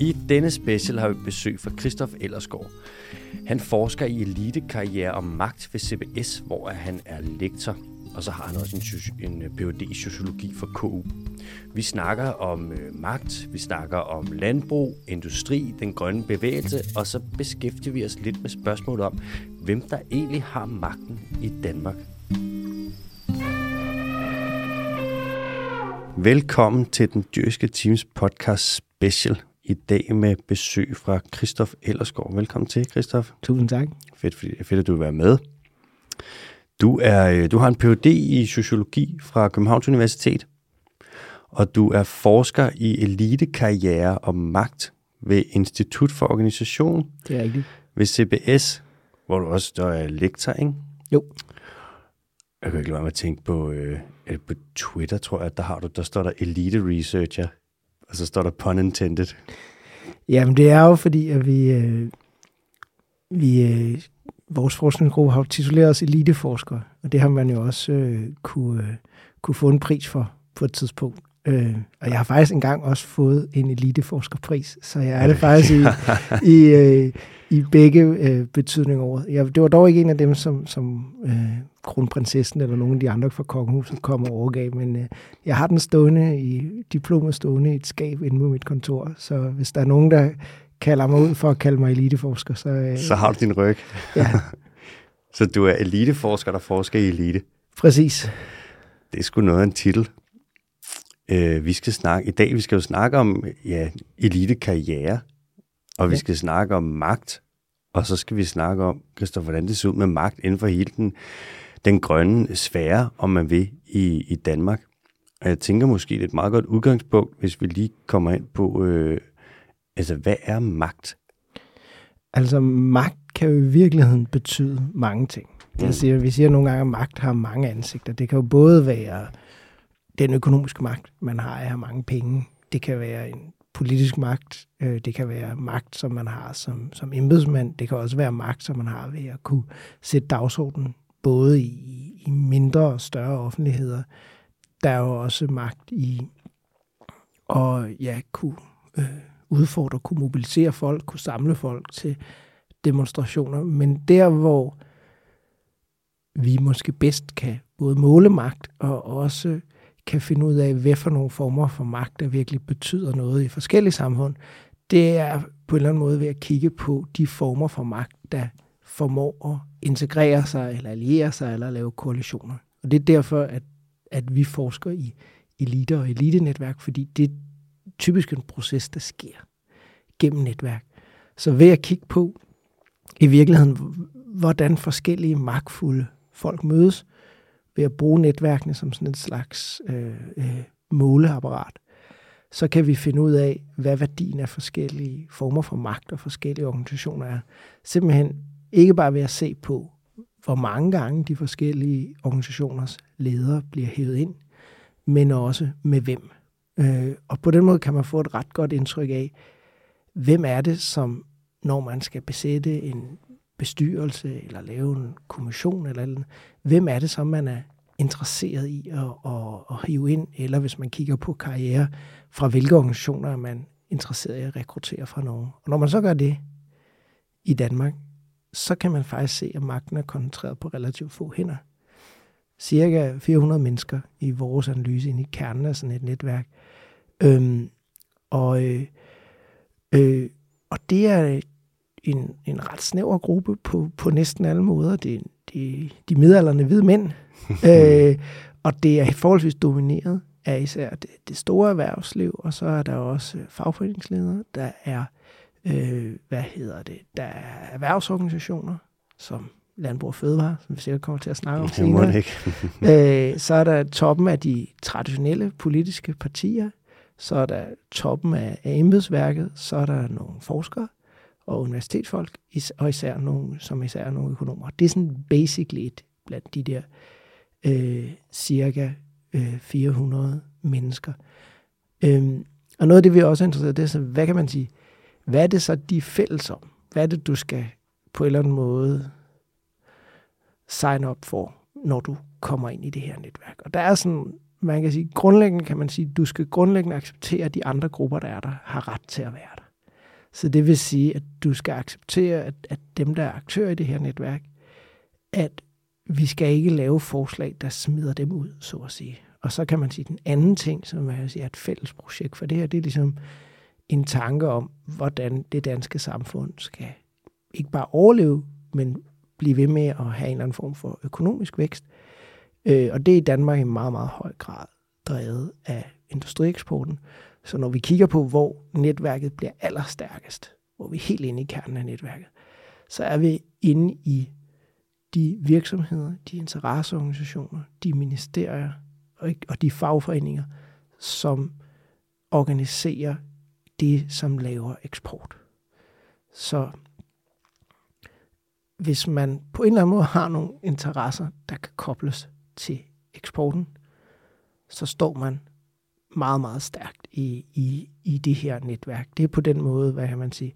I denne special har vi besøg fra Christoph Ellersgaard. Han forsker i elitekarriere og magt ved CBS, hvor han er lektor. Og så har han også en, en øh, Ph.D. i sociologi fra KU. Vi snakker om øh, magt, vi snakker om landbrug, industri, den grønne bevægelse, og så beskæftiger vi os lidt med spørgsmålet om, hvem der egentlig har magten i Danmark. Velkommen til den dyrske teams podcast special. I dag med besøg fra Christoph Ellersgaard. Velkommen til, Christoph. Tusind tak. Fedt, fedt at du vil være med. Du, er, øh, du har en Ph.D. i sociologi fra Københavns Universitet, og du er forsker i elitekarriere og magt ved Institut for Organisation. Det er rigtigt. Ved CBS, hvor du også der er lektor, ikke? Jo. Jeg kan ikke lade være med at tænke på, øh, på Twitter, tror jeg, der, har du, der står der elite researcher, og så står der pun intended. Jamen, det er jo fordi, at vi, øh, vi øh, vores forskningsgruppe har tituleret os eliteforskere, og det har man jo også øh, kunne, øh, kunne få en pris for på et tidspunkt. Øh, og jeg har faktisk engang også fået en eliteforskerpris, så jeg er det faktisk i, i, øh, i begge øh, betydninger over. Jeg, det var dog ikke en af dem, som, som øh, kronprinsessen eller nogen af de andre fra kongehuset kom og overgav, men øh, jeg har den stående i diplomet stående i et skab inde på mit kontor, så hvis der er nogen, der kalder mig ud for at kalde mig eliteforsker, så... Øh, så har du din ryg. Ja. så du er eliteforsker, der forsker i elite. Præcis. Det er sgu noget af en titel. Øh, vi skal snakke, I dag vi skal jo snakke om ja, elitekarriere, og ja. vi skal snakke om magt, og så skal vi snakke om, Christoph, hvordan det ser ud med magt inden for hele den, den grønne sfære, om man vil, i, i Danmark. Og jeg tænker måske, det er et meget godt udgangspunkt, hvis vi lige kommer ind på, øh, altså hvad er magt? Altså magt kan jo i virkeligheden betyde mange ting. Jeg siger, vi siger nogle gange, at magt har mange ansigter. Det kan jo både være den økonomiske magt, man har af at have mange penge. Det kan være en politisk magt. Øh, det kan være magt, som man har som, som embedsmand. Det kan også være magt, som man har ved at kunne sætte dagsordenen både i, i mindre og større offentligheder. Der er jo også magt i at ja, kunne øh, udfordre, kunne mobilisere folk, kunne samle folk til demonstrationer. Men der, hvor vi måske bedst kan både måle magt og også kan finde ud af, hvad for nogle former for magt, der virkelig betyder noget i forskellige samfund, det er på en eller anden måde ved at kigge på de former for magt, der formår at integrere sig, eller alliere sig, eller lave koalitioner. Og det er derfor, at, at vi forsker i eliter og elitenetværk, fordi det er typisk en proces, der sker gennem netværk. Så ved at kigge på i virkeligheden, hvordan forskellige magtfulde folk mødes, ved at bruge netværkene som sådan en slags øh, øh, måleapparat, så kan vi finde ud af, hvad værdien af forskellige former for magt og forskellige organisationer er. Simpelthen ikke bare ved at se på, hvor mange gange de forskellige organisationers ledere bliver hævet ind, men også med hvem. Øh, og på den måde kan man få et ret godt indtryk af, hvem er det, som når man skal besætte en bestyrelse eller lave en kommission eller andet, hvem er det så, man er interesseret i at, at, at hive ind, eller hvis man kigger på karriere, fra hvilke organisationer er man interesseret i at rekruttere fra nogen. Og når man så gør det i Danmark, så kan man faktisk se, at magten er koncentreret på relativt få hænder. Cirka 400 mennesker i vores analyse ind i kernen af sådan et netværk. Øhm, og, øh, øh, og det er en, en ret snæver gruppe på, på næsten alle måder. Det, det, de midalderne hvide mænd, øh, og det er forholdsvis domineret af især det, det store erhvervsliv, og så er der også fagforeningsledere, der er, øh, hvad hedder det, der er erhvervsorganisationer, som Landbrug og Fødevare, som vi sikkert kommer til at snakke om senere. Ikke. øh, så er der toppen af de traditionelle politiske partier, så er der toppen af, af embedsværket, så er der nogle forskere, og universitetsfolk, og især nogle, som især nogle økonomer. Det er sådan basically et blandt de der øh, cirka øh, 400 mennesker. Øhm, og noget af det, vi er også interesseret i, det er så, hvad kan man sige, hvad er det så, de er fælles om? Hvad er det, du skal på en eller anden måde sign up for, når du kommer ind i det her netværk? Og der er sådan, man kan sige, grundlæggende kan man sige, du skal grundlæggende acceptere, at de andre grupper, der er der, har ret til at være. Så det vil sige, at du skal acceptere, at, at dem, der er aktører i det her netværk, at vi skal ikke lave forslag, der smider dem ud, så at sige. Og så kan man sige, den anden ting, som jeg siger, er et fælles projekt, for det her, det er ligesom en tanke om, hvordan det danske samfund skal ikke bare overleve, men blive ved med at have en eller anden form for økonomisk vækst. Øh, og det er i Danmark i meget, meget høj grad drevet af industrieksporten. Så når vi kigger på, hvor netværket bliver allerstærkest, hvor vi er helt inde i kernen af netværket, så er vi inde i de virksomheder, de interesseorganisationer, de ministerier og de fagforeninger, som organiserer det, som laver eksport. Så hvis man på en eller anden måde har nogle interesser, der kan kobles til eksporten, så står man meget, meget stærkt i, i, i det her netværk. Det er på den måde, hvad kan man sige,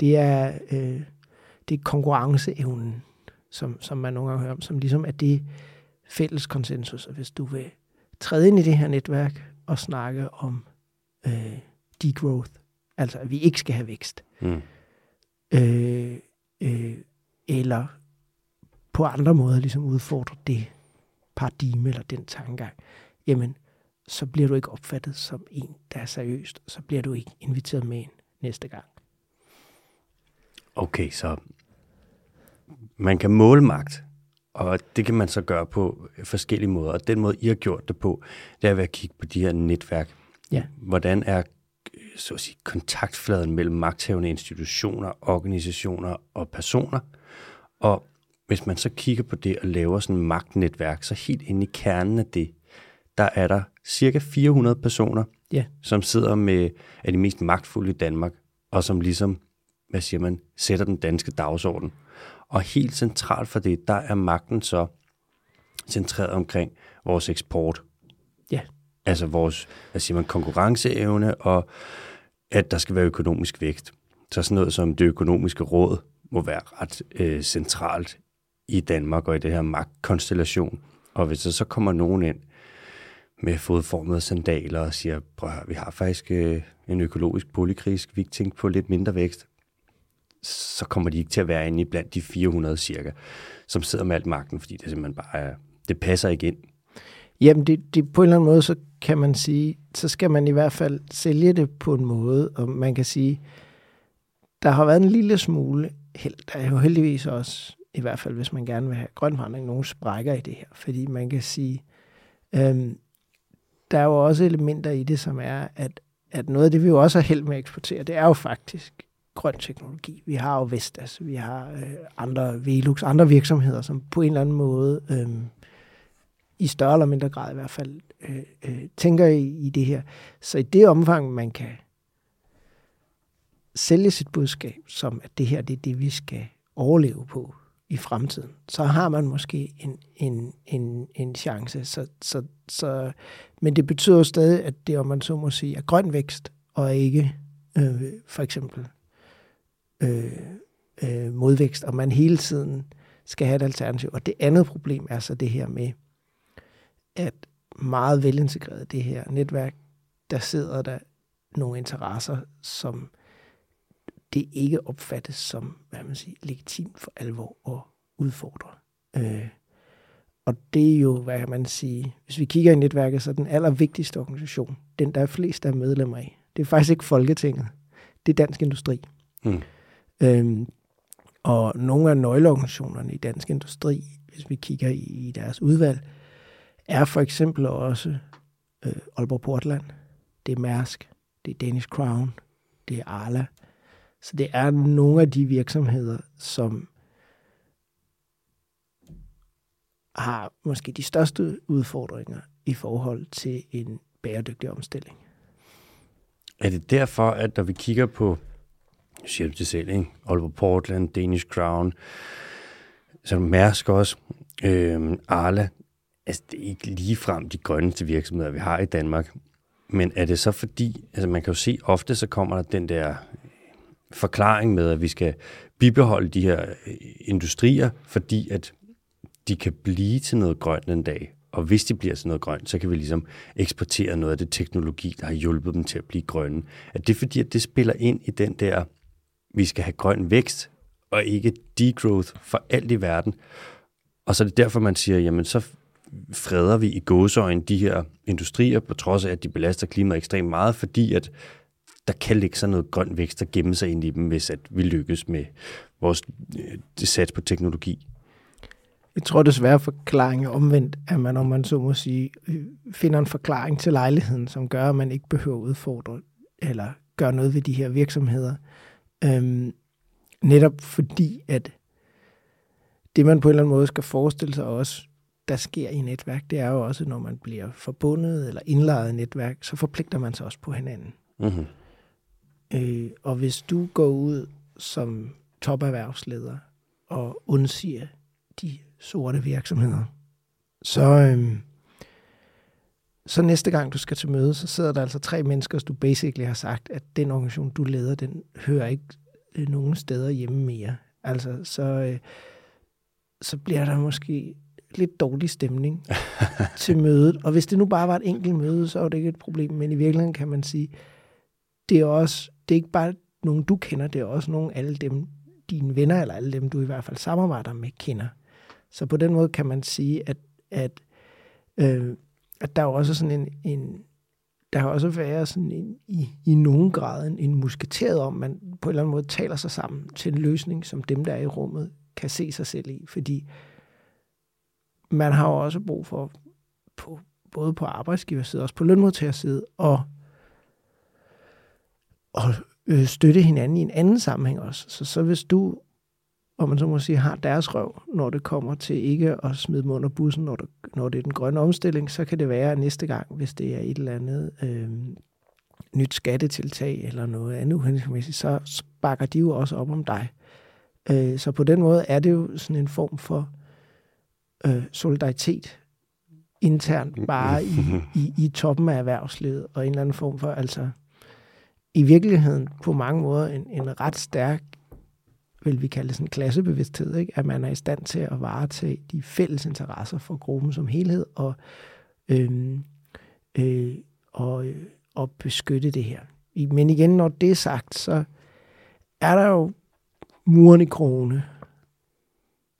det er, øh, det er konkurrenceevnen, som, som man nogle gange hører om, som ligesom er det fælles konsensus. Og hvis du vil træde ind i det her netværk og snakke om øh, degrowth, altså at vi ikke skal have vækst, mm. øh, øh, eller på andre måder ligesom udfordre det paradigme eller den tankegang, jamen, så bliver du ikke opfattet som en, der er seriøst, så bliver du ikke inviteret med en næste gang. Okay, så man kan måle magt, og det kan man så gøre på forskellige måder. Og den måde, I har gjort det på, det er ved at kigge på de her netværk. Ja. Hvordan er så at sige, kontaktfladen mellem magthavende institutioner, organisationer og personer? Og hvis man så kigger på det og laver sådan et magtnetværk, så helt inde i kernen af det, der er der cirka 400 personer, ja. som sidder med af de mest magtfulde i Danmark, og som ligesom, hvad siger man, sætter den danske dagsorden. Og helt centralt for det, der er magten så centreret omkring vores eksport. Ja. Altså vores, hvad siger man, konkurrenceevne, og at der skal være økonomisk vækst. Så sådan noget som det økonomiske råd må være ret øh, centralt i Danmark og i det her magtkonstellation. Og hvis der så kommer nogen ind med fodformede sandaler og siger, prøv vi har faktisk øh, en økologisk polykris, vi ikke tænke på lidt mindre vækst, så kommer de ikke til at være inde i blandt de 400 cirka, som sidder med alt magten, fordi det simpelthen bare er, det passer ikke ind. Jamen, det, det, på en eller anden måde, så kan man sige, så skal man i hvert fald sælge det på en måde, og man kan sige, der har været en lille smule held. Der er jo heldigvis også, i hvert fald hvis man gerne vil have grøn forandring, nogle sprækker i det her, fordi man kan sige, øhm, der er jo også elementer i det, som er, at, at noget af det, vi jo også har held med at eksportere, det er jo faktisk grøn teknologi. Vi har jo Vestas, vi har øh, andre Velux, andre virksomheder, som på en eller anden måde, øh, i større eller mindre grad i hvert fald, øh, øh, tænker i, i det her. Så i det omfang, man kan sælge sit budskab, som at det her det er det, vi skal overleve på i fremtiden, så har man måske en, en, en, en chance. Så, så, så, men det betyder jo stadig, at det, om man så må sige, er grøn vækst, og ikke øh, for eksempel øh, øh, modvækst, og man hele tiden skal have et alternativ. Og det andet problem er så det her med, at meget velintegreret det her netværk, der sidder der nogle interesser, som det ikke opfattes som, hvad man siger, legitimt for alvor at udfordre. Øh, og det er jo, hvad kan man sige, hvis vi kigger i netværket, så er den allervigtigste organisation, den der er flest af medlemmer af, det er faktisk ikke Folketinget, det er Dansk Industri. Mm. Øhm, og nogle af nøgleorganisationerne i Dansk Industri, hvis vi kigger i, i deres udvalg, er for eksempel også øh, Aalborg Portland, det er Mærsk, det er Danish Crown, det er Arla, så det er nogle af de virksomheder, som har måske de største udfordringer i forhold til en bæredygtig omstilling. Er det derfor, at når vi kigger på, siger du til selv, ikke? Aalborg Portland, Danish Crown, så Mærsk også, øh, Arla, altså det er ikke ligefrem de grønneste virksomheder, vi har i Danmark, men er det så fordi, altså man kan jo se, ofte så kommer der den der forklaring med, at vi skal bibeholde de her øh, industrier, fordi at de kan blive til noget grønt en dag. Og hvis de bliver til noget grønt, så kan vi ligesom eksportere noget af det teknologi, der har hjulpet dem til at blive grønne. At det fordi, at det spiller ind i den der vi skal have grøn vækst, og ikke degrowth for alt i verden. Og så er det derfor, man siger, jamen så freder vi i gåsøjne de her industrier, på trods af, at de belaster klimaet ekstremt meget, fordi at der kan ligge sådan noget grøn vækst, der gemmer sig ind i dem, hvis at vi lykkes med vores øh, sats på teknologi. Jeg tror desværre, forklaringen er omvendt, at man, om man så må sige, øh, finder en forklaring til lejligheden, som gør, at man ikke behøver at udfordre eller gøre noget ved de her virksomheder. Øhm, netop fordi, at det man på en eller anden måde skal forestille sig også, der sker i netværk, det er jo også, når man bliver forbundet eller indlejet i netværk, så forpligter man sig også på hinanden. Mm-hmm. Øh, og hvis du går ud som toperhvervsleder og undsiger de sorte virksomheder, så, øh, så næste gang du skal til møde, så sidder der altså tre mennesker, du basically har sagt, at den organisation, du leder, den hører ikke øh, nogen steder hjemme mere. Altså, så, øh, så bliver der måske lidt dårlig stemning til mødet. Og hvis det nu bare var et enkelt møde, så var det ikke et problem. Men i virkeligheden kan man sige, det er også, det er ikke bare nogen, du kender, det er også nogen, alle dem, dine venner, eller alle dem, du i hvert fald samarbejder med, kender. Så på den måde kan man sige, at, at, øh, at der er også sådan en, en der har også været sådan en, i, i nogen grad en, en musketeret om, man på en eller anden måde taler sig sammen til en løsning, som dem, der er i rummet, kan se sig selv i. Fordi man har jo også brug for, på, både på arbejdsgiverside og også på lønmodtagerside, og, og øh, støtte hinanden i en anden sammenhæng også. Så, så hvis du, om man så må sige, har deres røv, når det kommer til ikke at smide dem under bussen, når det, når det er den grønne omstilling, så kan det være at næste gang, hvis det er et eller andet øh, nyt skattetiltag eller noget andet uhensigtsmæssigt, så sparker de jo også op om dig. Øh, så på den måde er det jo sådan en form for øh, solidaritet internt bare i, i, i toppen af erhvervslivet, og en eller anden form for, altså i virkeligheden på mange måder en, en ret stærk, vil vi kalde det sådan klassebevidsthed, ikke? at man er i stand til at varetage de fælles interesser for gruppen som helhed, og, øhm, øh, og, øh, og beskytte det her. Men igen, når det er sagt, så er der jo muren i krone,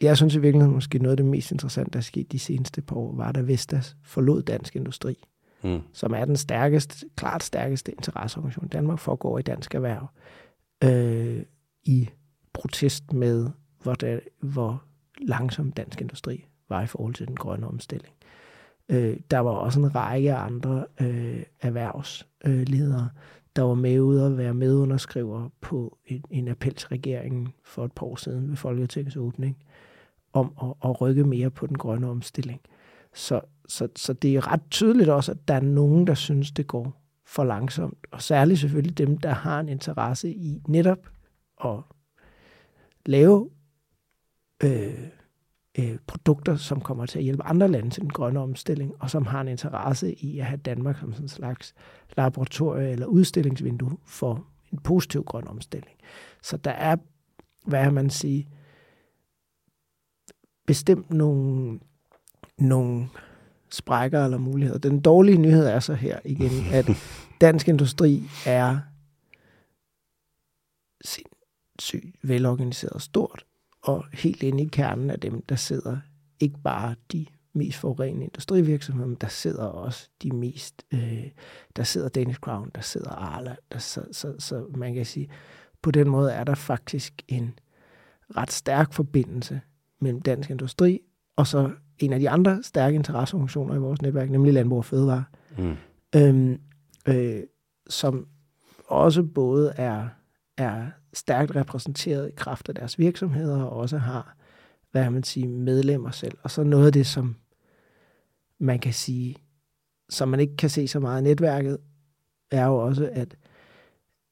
jeg synes i virkeligheden måske noget af det mest interessante, der er sket de seneste par år, var da Vestas forlod Dansk Industri, mm. som er den stærkeste, klart stærkeste interesseorganisation i Danmark, for i dansk erhverv, øh, i protest med, hvor, der, hvor langsom dansk industri var i forhold til den grønne omstilling. Øh, der var også en række andre øh, erhvervsledere, øh, der var med ud at være medunderskriver på en, en appel til regeringen for et par år siden ved Folketingets åbning om at, at rykke mere på den grønne omstilling. Så, så, så det er ret tydeligt også, at der er nogen, der synes, det går for langsomt. Og særligt selvfølgelig dem, der har en interesse i netop at lave øh, øh, produkter, som kommer til at hjælpe andre lande til den grønne omstilling, og som har en interesse i at have Danmark som sådan en slags laboratorie eller udstillingsvindue for en positiv grøn omstilling. Så der er, hvad man sige, bestemt nogle, nogle sprækker eller muligheder. Den dårlige nyhed er så her igen, at dansk industri er sindssygt velorganiseret stort, og helt inde i kernen af dem, der sidder ikke bare de mest forurenende industrivirksomheder, men der sidder også de mest, øh, der sidder Danish Crown, der sidder Arla, der, så, så, så man kan sige, på den måde er der faktisk en ret stærk forbindelse mellem dansk industri og så en af de andre stærke interesseorganisationer i vores netværk, nemlig Landbrug og Fødevare, mm. øhm, øh, som også både er, er stærkt repræsenteret i kraft af deres virksomheder, og også har, hvad man sige, medlemmer selv. Og så noget af det, som man kan sige, som man ikke kan se så meget i netværket, er jo også, at,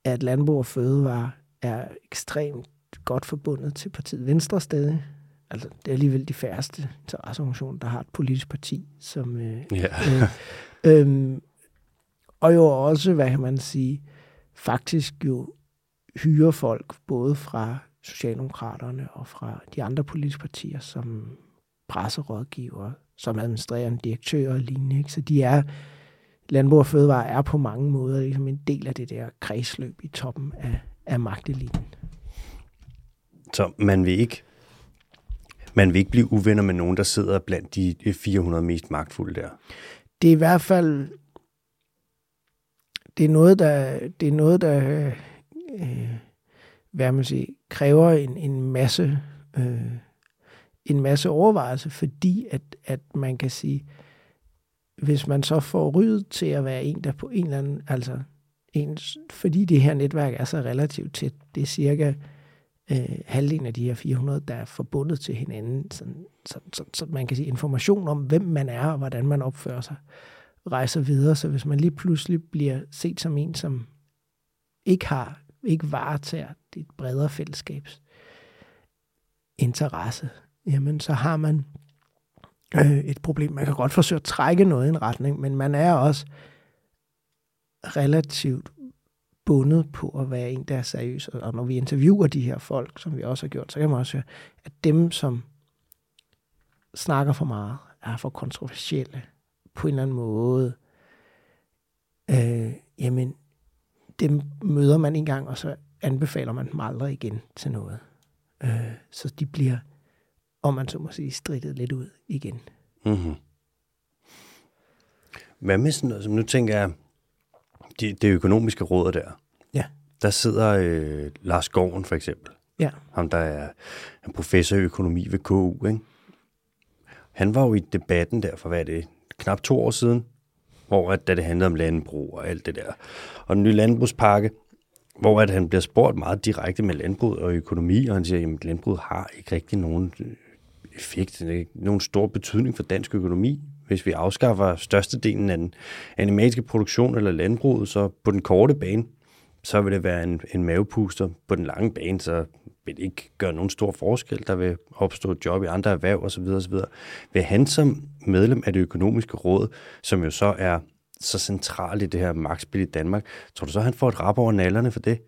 at landbrug og fødevare er ekstremt godt forbundet til partiet Venstre stadig altså, det er alligevel de færreste interesseorganisationer, der har et politisk parti, som... Øh, yeah. øh, øh, og jo også, hvad kan man sige, faktisk jo hyrer folk både fra Socialdemokraterne og fra de andre politiske partier som presserådgiver, som administrerende direktører og lignende. Ikke? Så de er, Landbrug og Fødevare er på mange måder ligesom en del af det der kredsløb i toppen af, af magteliten. Så man vil ikke man vil ikke blive uvenner med nogen, der sidder blandt de øh, 400 mest magtfulde der. Det er i hvert fald det er noget, der, det er noget, der øh, øh, hvad man siger, kræver en, en masse øh, en masse overvejelse, fordi at, at man kan sige, hvis man så får ryddet til at være en, der på en eller anden, altså ens, fordi det her netværk er så relativt tæt, det er cirka øh, halvdelen af de her 400, der er forbundet til hinanden, sådan, så, så, så man kan sige information om, hvem man er og hvordan man opfører sig, rejser videre. Så hvis man lige pludselig bliver set som en, som ikke har, ikke varetager dit bredere fællesskabs interesse, jamen så har man øh, et problem. Man kan godt forsøge at trække noget i en retning, men man er også relativt bundet på at være en, der er seriøs. Og når vi interviewer de her folk, som vi også har gjort, så kan man også høre, at dem, som snakker for meget, er for kontroversielle på en eller anden måde, øh, jamen, dem møder man en gang, og så anbefaler man dem aldrig igen til noget. Øh, så de bliver, om man så må sige, strittet lidt ud igen. Mm-hmm. Hvad med sådan noget, som nu tænker jeg, det, det økonomiske råd der. Ja. Der sidder øh, Lars Gården for eksempel. Ja. Ham, der er en professor i økonomi ved KU. Ikke? Han var jo i debatten der for, hvad er det, knap to år siden, hvor at, da det handlede om landbrug og alt det der. Og den nye landbrugspakke, hvor at han bliver spurgt meget direkte med landbrug og økonomi, og han siger, at landbruget har ikke rigtig nogen øh, effekt, ikke nogen stor betydning for dansk økonomi. Hvis vi afskaffer størstedelen af den animalske produktion eller landbruget, så på den korte bane, så vil det være en, en mavepuster. På den lange bane, så vil det ikke gøre nogen stor forskel. Der vil opstå et job i andre erhverv osv. osv. Vil han som medlem af det økonomiske råd, som jo så er så centralt i det her magtspil i Danmark, tror du så, han får et rap over nallerne for det?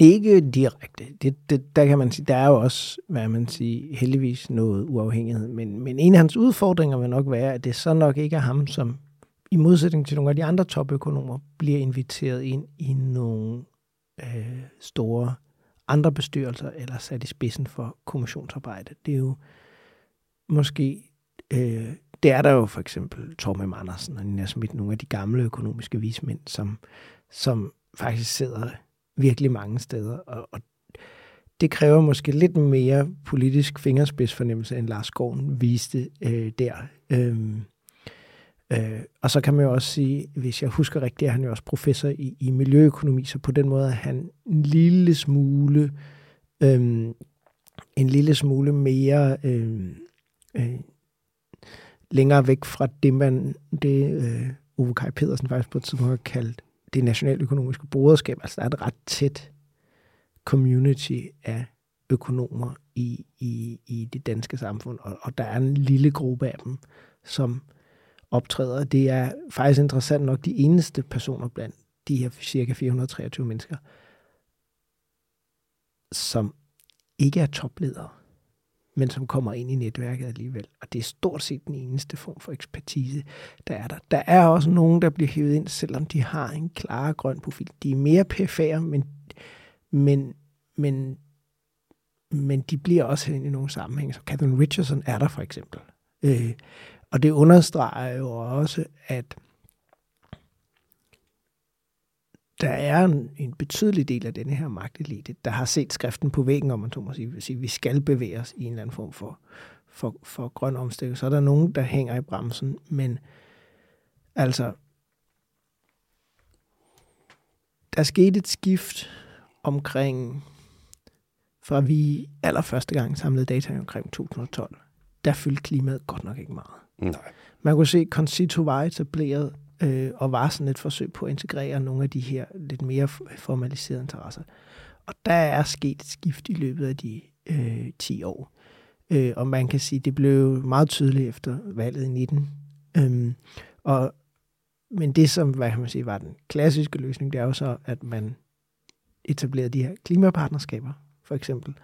Ikke direkte. Det, det, der kan man sige, der er jo også, hvad man siger, heldigvis noget uafhængighed. Men, men en af hans udfordringer vil nok være, at det så nok ikke er ham, som i modsætning til nogle af de andre topøkonomer, bliver inviteret ind i nogle øh, store andre bestyrelser eller sat i spidsen for kommissionsarbejde. Det er jo måske, øh, det er der jo for eksempel Torben Andersen og Nina Schmidt, nogle af de gamle økonomiske vismænd, som, som faktisk sidder virkelig mange steder. Og, og det kræver måske lidt mere politisk fingerspidsfornemmelse, end Lars Gården viste øh, der. Øhm, øh, og så kan man jo også sige, hvis jeg husker rigtigt, er han jo også professor i, i miljøøkonomi, så på den måde er han en lille smule, øhm, en lille smule mere øhm, øh, længere væk fra det, man, det øh, Ove Kaj Pedersen faktisk på et tidspunkt har kaldt det nationaløkonomiske broderskab. Altså der er et ret tæt community af økonomer i, i, i det danske samfund, og, og der er en lille gruppe af dem, som optræder. Det er faktisk interessant nok de eneste personer blandt de her cirka 423 mennesker, som ikke er topledere men som kommer ind i netværket alligevel. Og det er stort set den eneste form for ekspertise, der er der. Der er også nogen, der bliver hævet ind, selvom de har en klar grøn profil. De er mere PFA'er, men, men, men, men de bliver også hævet ind i nogle sammenhænge. Så Catherine Richardson er der for eksempel. Øh, og det understreger jo også, at der er en, en betydelig del af denne her magtelite, der har set skriften på væggen, om man så må sige, sige, vi skal bevæge os i en eller anden form for, for, for grøn omstilling. Så er der nogen, der hænger i bremsen, men altså, der skete et skift omkring, fra vi allerførste gang samlede data omkring 2012. Der fyldte klimaet godt nok ikke meget. Nej. Man kunne se, at Concito var etableret øh, og var sådan et forsøg på at integrere nogle af de her lidt mere formaliserede interesser. Og der er sket et skift i løbet af de øh, 10 år. Øh, og man kan sige, det blev meget tydeligt efter valget i 19. Øhm, og, men det, som hvad kan man sige, var den klassiske løsning, det er jo så, at man etablerede de her klimapartnerskaber, for eksempel,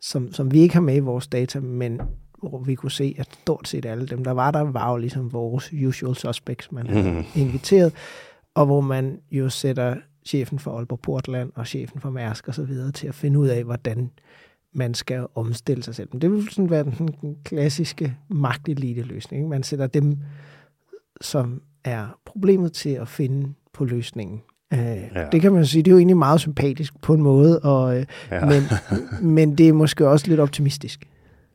som, som vi ikke har med i vores data, men hvor vi kunne se, at stort set alle dem, der var der, var jo ligesom vores usual suspects, man havde mm. inviteret, og hvor man jo sætter chefen for Aalborg Portland og chefen for Mærsk og så videre til at finde ud af, hvordan man skal omstille sig selv. Men det vil sådan være den, den klassiske magtelite-løsning. Man sætter dem, som er problemet til at finde på løsningen. Øh, ja. Det kan man sige, det er jo egentlig meget sympatisk på en måde, og, øh, ja. men, men det er måske også lidt optimistisk.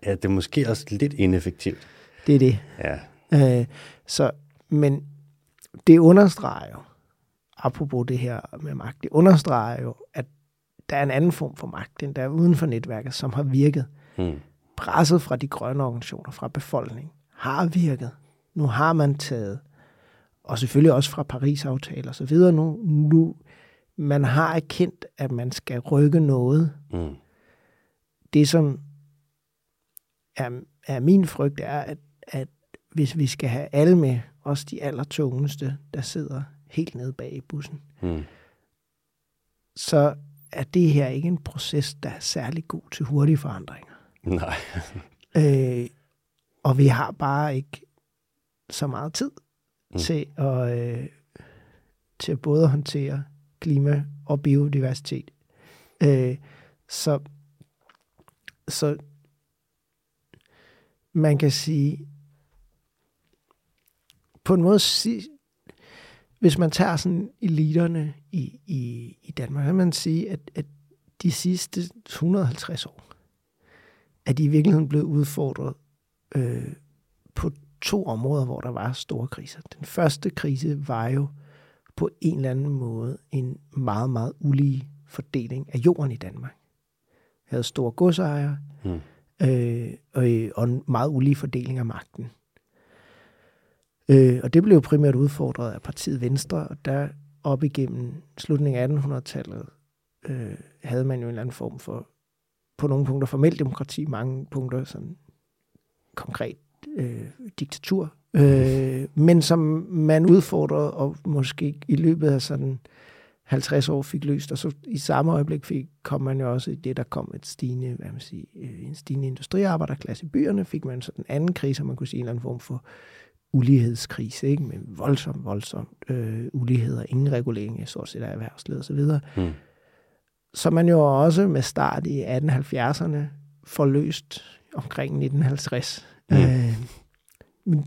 Ja, det er måske også lidt ineffektivt. Det er det. Ja. Øh, så, men det understreger jo, apropos det her med magt, det understreger jo, at der er en anden form for magt, end der er uden for netværket, som har virket. Hmm. Presset fra de grønne organisationer, fra befolkningen, har virket. Nu har man taget, og selvfølgelig også fra Paris-aftale og så videre nu, nu, man har erkendt, at man skal rykke noget. Hmm. Det, som er, er min frygt, er, at, at hvis vi skal have alle med, også de allertungeste, der sidder helt nede bag i bussen, hmm. så er det her ikke en proces, der er særlig god til hurtige forandringer. Nej. øh, og vi har bare ikke så meget tid mm. til at øh, til at både håndtere klima og biodiversitet. Øh, så så man kan sige på en måde hvis man tager sådan eliterne i, i, i Danmark, så kan man sige, at, at de sidste 150 år, at de i virkeligheden blevet udfordret øh, på to områder, hvor der var store kriser. Den første krise var jo på en eller anden måde en meget, meget ulige fordeling af jorden i Danmark. Vi havde store godsejere, mm øh, og, øh, og en meget ulige fordeling af magten. Øh, og det blev primært udfordret af partiet Venstre, og der op igennem slutningen af 1800-tallet øh, havde man jo en eller anden form for, på nogle punkter formel demokrati, mange punkter sådan konkret øh, diktatur, øh, men som man udfordrede og måske i løbet af sådan 50 år fik løst, og så i samme øjeblik fik, kom man jo også i det, der kom et stigende, hvad man siger, øh, en stigende industriarbejderklasse i byerne, fik man så den anden krise, man kunne sige en eller anden form for ulighedskrise, ikke? med voldsom, voldsom øh, ulighed og ingen regulering i stort set af erhvervslivet osv. Mm. Så man jo også med start i 1870'erne forløst omkring 1950. Mm. Øh, men,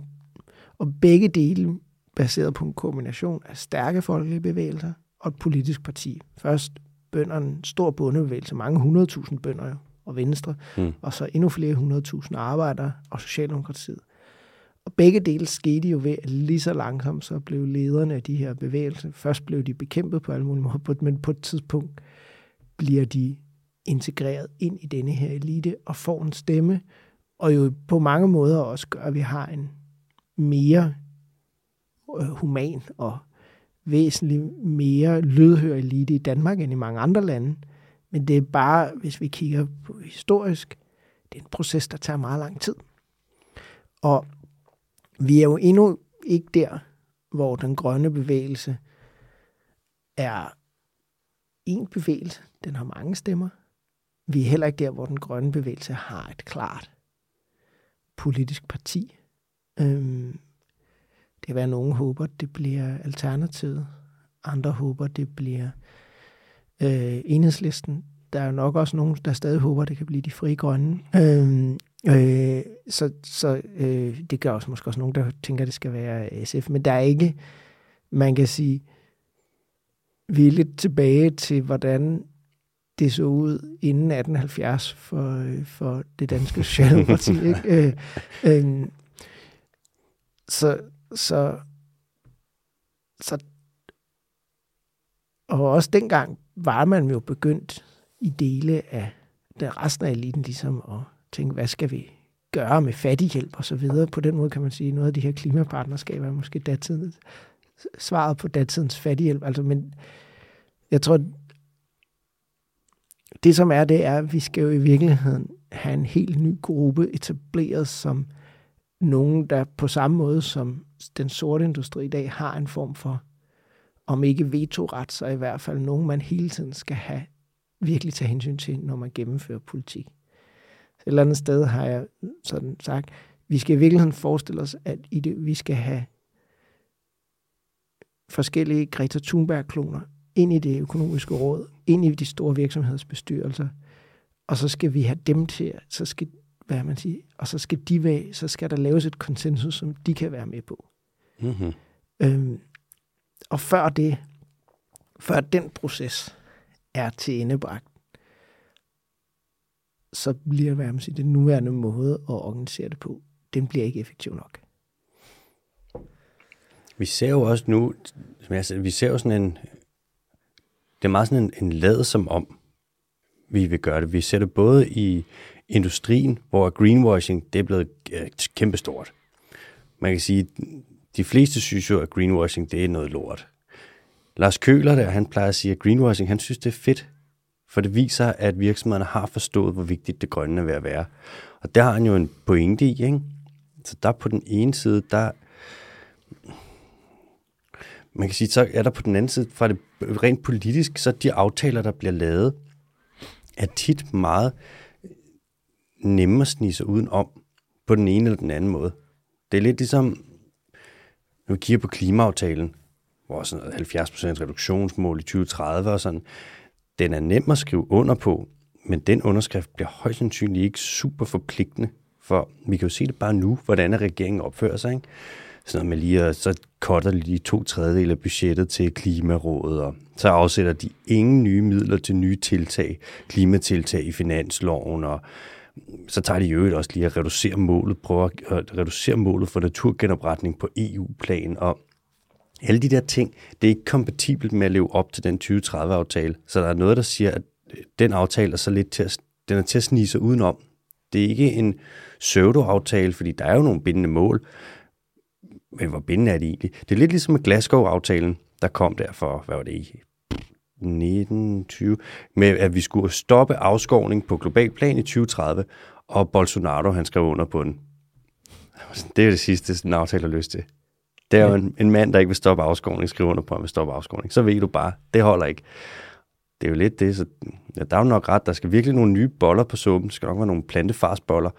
og begge dele baseret på en kombination af stærke folkelige bevægelser og et politisk parti. Først bønderne, stor bundebevægelse, mange 100.000 bønder og venstre, mm. og så endnu flere 100.000 arbejdere og Socialdemokratiet. Og begge dele skete jo ved, at lige så langsomt så blev lederne af de her bevægelser, først blev de bekæmpet på alle mulige måder, men på et tidspunkt bliver de integreret ind i denne her elite og får en stemme, og jo på mange måder også gør, at vi har en mere øh, human og væsentligt mere lydhør elite i Danmark end i mange andre lande. Men det er bare, hvis vi kigger på historisk, det er en proces, der tager meget lang tid. Og vi er jo endnu ikke der, hvor den grønne bevægelse er en bevægelse. Den har mange stemmer. Vi er heller ikke der, hvor den grønne bevægelse har et klart politisk parti. Øhm, kan være, at nogen håber, det bliver alternativet. Andre håber, det bliver øh, enhedslisten. Der er nok også nogen, der stadig håber, det kan blive de frie grønne. Øhm, Øh, så så øh, det gør også måske også nogen, der tænker, det skal være SF. Men der er ikke, man kan sige, vi er lidt tilbage til, hvordan det så ud inden 1870 for, for det danske Socialdemokrati. ikke? Øh, øh, så, så, så, og også dengang var man jo begyndt i dele af den resten af eliten ligesom at tænke, hvad skal vi gøre med fattighjælp og så videre. På den måde kan man sige, at noget af de her klimapartnerskaber er måske datidens, svaret på datidens fattighjælp. Altså, men jeg tror, det som er det, er, at vi skal jo i virkeligheden have en helt ny gruppe etableret som nogen, der på samme måde som den sorte industri i dag har en form for, om ikke vetoret, så i hvert fald nogen, man hele tiden skal have virkelig tage hensyn til, når man gennemfører politik. Eller andet sted har jeg sådan sagt, vi skal i virkeligheden forestille os, at i det, vi skal have forskellige Greta Thunberg-kloner ind i det økonomiske råd, ind i de store virksomhedsbestyrelser, og så skal vi have dem til, så skal, hvad man sige, og så skal de være, så skal der laves et konsensus, som de kan være med på. Mm-hmm. Øhm, og før det, før den proces er til endebragt, så bliver hvad man siger, den nuværende måde at organisere det på, den bliver ikke effektiv nok. Vi ser jo også nu, som jeg siger, vi ser jo sådan en, det er meget sådan en, en lad som om, vi vil gøre det. Vi ser det både i industrien, hvor greenwashing det er blevet øh, kæmpestort. Man kan sige, de fleste synes jo, at greenwashing det er noget lort. Lars Køler der, han plejer at sige, at greenwashing, han synes, det er fedt, for det viser, at virksomhederne har forstået, hvor vigtigt det grønne er ved at være. Og der har han jo en pointe i, ikke? Så der på den ene side, der... Man kan sige, så er der på den anden side, fra det rent politisk, så de aftaler, der bliver lavet, er tit meget nemme at snige sig udenom på den ene eller den anden måde. Det er lidt ligesom, når vi kigger på klimaaftalen, hvor sådan noget 70% reduktionsmål i 2030 og sådan, den er nem at skrive under på, men den underskrift bliver højst sandsynligt ikke super forpligtende, for vi kan jo se det bare nu, hvordan regeringen opfører sig. Ikke? Sådan noget med lige, at så cutter de lige to tredjedel af budgettet til Klimarådet, og så afsætter de ingen nye midler til nye tiltag, klimatiltag i finansloven, og så tager de jo også lige at reducere målet, prøver at reducere målet for naturgenopretning på EU-plan, og alle de der ting, det er ikke kompatibelt med at leve op til den 2030-aftale. Så der er noget, der siger, at øh, den aftale er så lidt til at, den er til at snige sig udenom. Det er ikke en pseudo-aftale, fordi der er jo nogle bindende mål, men hvor bindende er det egentlig? Det er lidt ligesom med Glasgow-aftalen, der kom der for, hvad var det 1920, med at vi skulle stoppe afskovning på global plan i 2030, og Bolsonaro han skrev under på den. Det er det sidste, den aftale har lyst til. Det er jo en, en mand, der ikke vil stoppe afskovning, skriver under på, at han vil stoppe afskovning. Så ved du bare, det holder ikke. Det er jo lidt det, så ja, der er jo nok ret. Der skal virkelig nogle nye boller på suppen. Der skal nok være nogle plantefarsboller,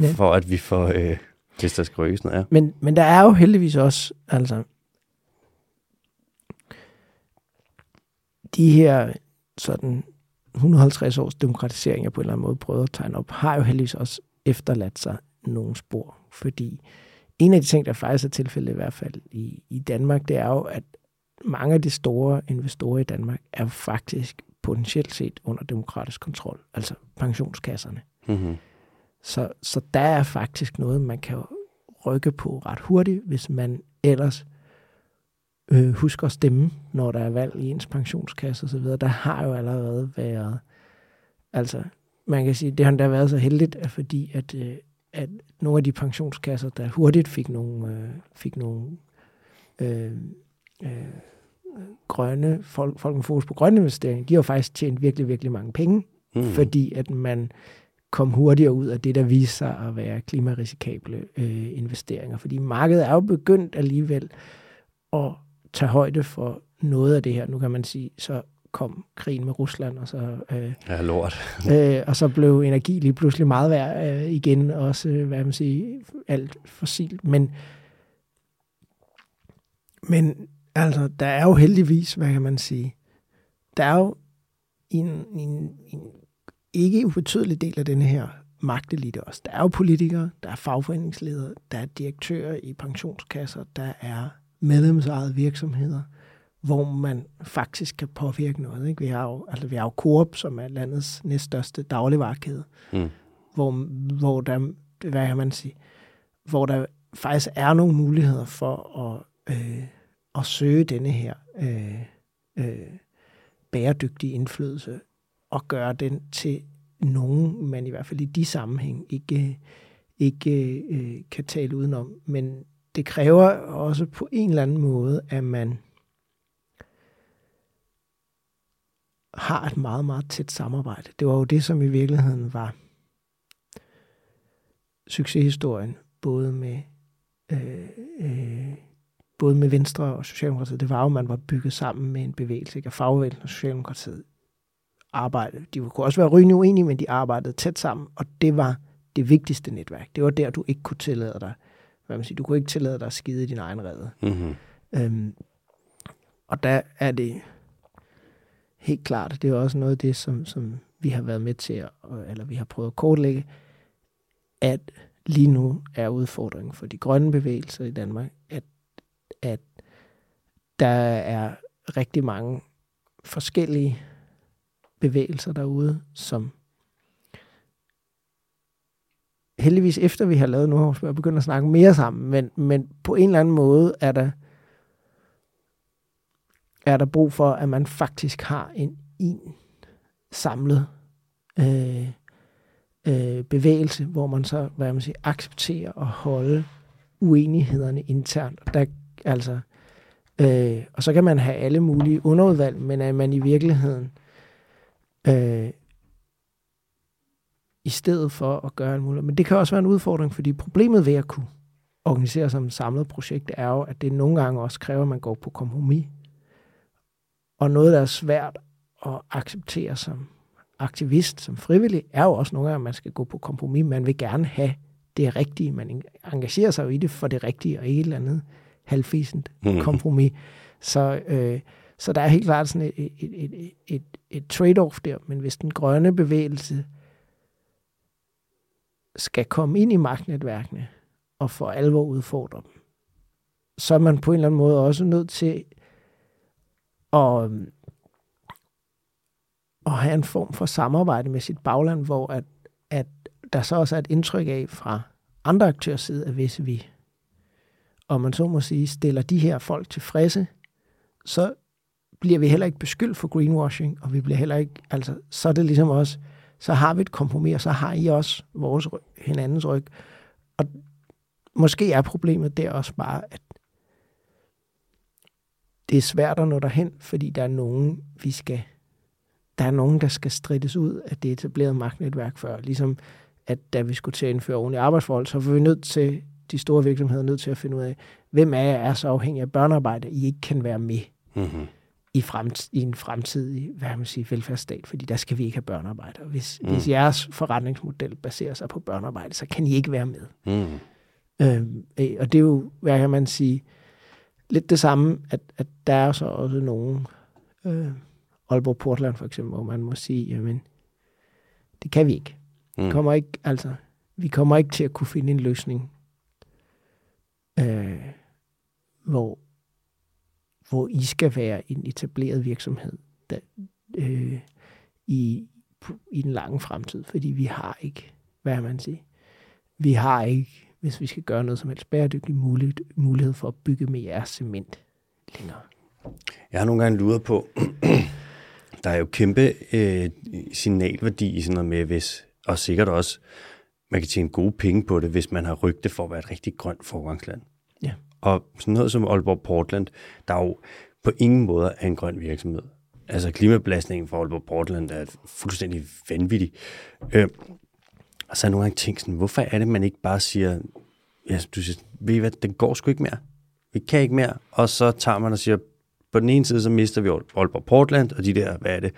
ja. for at vi får, øh, hvis der skal rykkes noget. Ja. Men, men der er jo heldigvis også, altså, de her sådan 150 års demokratisering, jeg på en eller anden måde prøvet at tegne op, har jo heldigvis også efterladt sig nogle spor. Fordi en af de ting, der faktisk er tilfældet i hvert fald i, i Danmark, det er jo, at mange af de store investorer i Danmark er faktisk potentielt set under demokratisk kontrol, altså pensionskasserne. Mm-hmm. Så, så der er faktisk noget, man kan rykke på ret hurtigt, hvis man ellers øh, husker at stemme, når der er valg i ens pensionskasse osv. Der har jo allerede været, altså man kan sige, det har da været så heldigt, at fordi at, øh, at nogle af de pensionskasser, der hurtigt fik nogle, øh, fik nogle øh, øh, grønne, folk, folk med fokus på grønne investeringer, de har faktisk tjent virkelig, virkelig mange penge, mm. fordi at man kom hurtigere ud af det, der viser sig at være klimarisikable øh, investeringer. Fordi markedet er jo begyndt alligevel at tage højde for noget af det her. Nu kan man sige, så kom krigen med Rusland, og så, øh, ja, lort. øh, og så blev energi lige pludselig meget værd øh, igen, også, øh, hvad man sige, alt fossilt. Men, men altså, der er jo heldigvis, hvad kan man sige, der er jo en, en, en ikke ubetydelig del af denne her magtelite også. Der er jo politikere, der er fagforeningsledere, der er direktører i pensionskasser, der er medlemsejede virksomheder, hvor man faktisk kan påvirke noget. Ikke? Vi har jo, altså, vi har jo Coop, som er landets næststørste dagligvarkæde, mm. hvor, hvor der, hvad kan man sige, hvor der faktisk er nogle muligheder for at, øh, at søge denne her øh, øh, bæredygtige indflydelse og gøre den til nogen, man i hvert fald i de sammenhæng ikke, ikke øh, kan tale udenom. Men det kræver også på en eller anden måde, at man har et meget, meget tæt samarbejde. Det var jo det, som i virkeligheden var succeshistorien, både med, øh, øh, både med Venstre og Socialdemokratiet. Det var jo, at man var bygget sammen med en bevægelse, ikke? fagbevægelsen og Socialdemokratiet arbejde. De kunne også være rygende uenige, men de arbejdede tæt sammen, og det var det vigtigste netværk. Det var der, du ikke kunne tillade dig, hvad man siger, du kunne ikke tillade dig at skide i din egen redde. Mm-hmm. Øhm, og der er det helt klart, det er også noget af det, som, som, vi har været med til, at, eller vi har prøvet at kortlægge, at lige nu er udfordringen for de grønne bevægelser i Danmark, at, at der er rigtig mange forskellige bevægelser derude, som heldigvis efter vi har lavet nu, har begyndt at snakke mere sammen, men, men på en eller anden måde er der, er der brug for, at man faktisk har en, en samlet øh, øh, bevægelse, hvor man så, hvad man siger, accepterer og holde uenighederne internt. Der, altså, øh, og så kan man have alle mulige underudvalg, men at man i virkeligheden øh, i stedet for at gøre en mulighed. Men det kan også være en udfordring, fordi problemet ved at kunne organisere som et samlet projekt, er jo, at det nogle gange også kræver, at man går på kompromis. Og noget, der er svært at acceptere som aktivist, som frivillig, er jo også nogle gange, at man skal gå på kompromis. Man vil gerne have det rigtige. Man engagerer sig jo i det for det rigtige, og ikke et eller andet halvfisent mm. kompromis. Så, øh, så der er helt klart sådan et, et, et, et, et trade-off der. Men hvis den grønne bevægelse skal komme ind i magtnetværkene og for alvor udfordre dem, så er man på en eller anden måde også nødt til at, øh, at have en form for samarbejde med sit bagland, hvor at, at der så også er et indtryk af fra andre aktørers side, at hvis vi, og man så må sige, stiller de her folk tilfredse, så bliver vi heller ikke beskyldt for greenwashing, og vi bliver heller ikke, altså, så er det ligesom også, så har vi et kompromis, og så har I også vores hinandens ryg. Og måske er problemet der også bare, at det er svært at nå derhen, fordi der er nogen, vi skal, der er nogen, der skal strides ud af det etablerede magtnetværk før. Ligesom at da vi skulle til at indføre ordentlige arbejdsforhold, så var vi nødt til, de store virksomheder nødt til at finde ud af, hvem af jer er så afhængig af børnearbejde, I ikke kan være med. Mm-hmm i, fremt, i en fremtidig hvad man sige, velfærdsstat, fordi der skal vi ikke have børnearbejde. Og hvis, mm. hvis jeres forretningsmodel baserer sig på børnearbejde, så kan I ikke være med. Mm. Øhm, øh, og det er jo, hvad kan man sige, lidt det samme, at, at der er så også nogen, øh, Aalborg Portland for eksempel, hvor man må sige, jamen, det kan vi ikke. Mm. Vi kommer ikke, altså, vi kommer ikke til at kunne finde en løsning, øh, hvor hvor I skal være en etableret virksomhed der, øh, i, i den lange fremtid, fordi vi har ikke, hvad man sige, vi har ikke, hvis vi skal gøre noget som helst bæredygtigt, mulighed, mulighed for at bygge med jeres cement længere. Jeg har nogle gange luret på, der er jo kæmpe øh, signalværdi i sådan noget med, hvis, og sikkert også, man kan tjene gode penge på det, hvis man har rygte for at være et rigtig grønt forgangsland. Ja. Og sådan noget som Aalborg Portland, der er jo på ingen måde er en grøn virksomhed. Altså klimabelastningen for Aalborg Portland er fuldstændig vanvittig. Øh, og så har jeg nogle gange tænkt sådan, hvorfor er det, man ikke bare siger, ja, du siger, ved I hvad, den går sgu ikke mere. Vi kan ikke mere. Og så tager man og siger, på den ene side, så mister vi Aalborg Portland, og de der, hvad er det,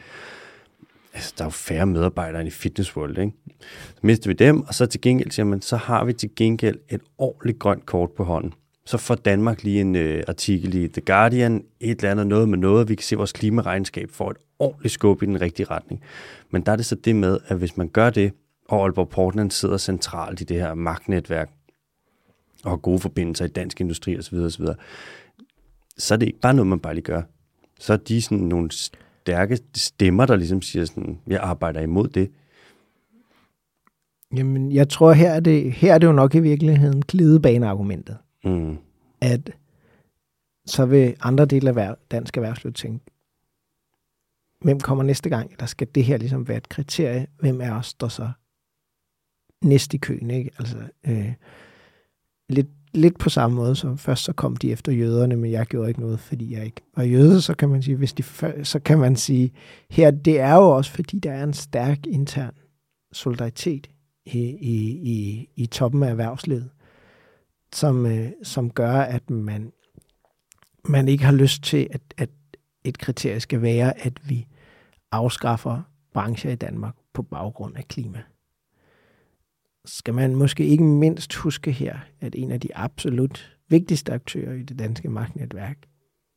altså, der er jo færre medarbejdere end i Fitness World, ikke? Så mister vi dem, og så til gengæld siger man, så har vi til gengæld et ordentligt grønt kort på hånden så får Danmark lige en øh, artikel i The Guardian, et eller andet noget med noget, vi kan se, at vores klimaregnskab får et ordentligt skub i den rigtige retning. Men der er det så det med, at hvis man gør det, og Aalborg Portland sidder centralt i det her magtnetværk, og har gode forbindelser i dansk industri osv., osv., så er det ikke bare noget, man bare lige gør. Så er de sådan nogle stærke stemmer, der ligesom siger sådan, jeg arbejder imod det. Jamen, jeg tror, her er det, her er det jo nok i virkeligheden glidebaneargumentet. Mm. At så vil andre dele af dansk erhvervsliv tænke, hvem kommer næste gang? Eller skal det her ligesom være et kriterie? Hvem er os, der så næste i køen? Ikke? Altså, øh, lidt, lidt på samme måde, som først så kom de efter jøderne, men jeg gjorde ikke noget, fordi jeg ikke var jøde, så kan man sige, hvis de, så kan man sige, her, det er jo også, fordi der er en stærk intern solidaritet i, i, i, i toppen af erhvervslivet som, øh, som gør, at man, man ikke har lyst til, at, at et kriterie skal være, at vi afskaffer brancher i Danmark på baggrund af klima. Skal man måske ikke mindst huske her, at en af de absolut vigtigste aktører i det danske magtnetværk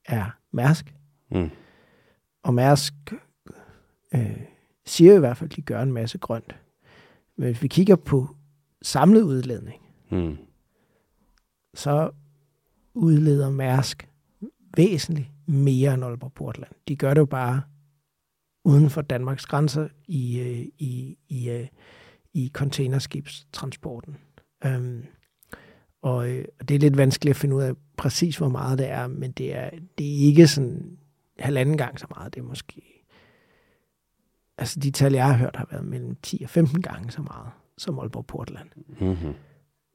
er Mærsk. Mm. Og Mærsk øh, siger i hvert fald, at de gør en masse grønt. Men hvis vi kigger på samlet udledning, Mm. Så udleder Mærsk væsentligt mere end Aalborg Portland. De gør det jo bare uden for Danmarks grænser i, øh, i, i, øh, i containerskibstransporten. Um, og øh, og det er lidt vanskeligt at finde ud af præcis, hvor meget det er, men det er, det er ikke sådan halvanden gang så meget. Det er måske... Altså de tal, jeg har hørt, har været mellem 10 og 15 gange så meget som Aalborg Portland. Mm-hmm.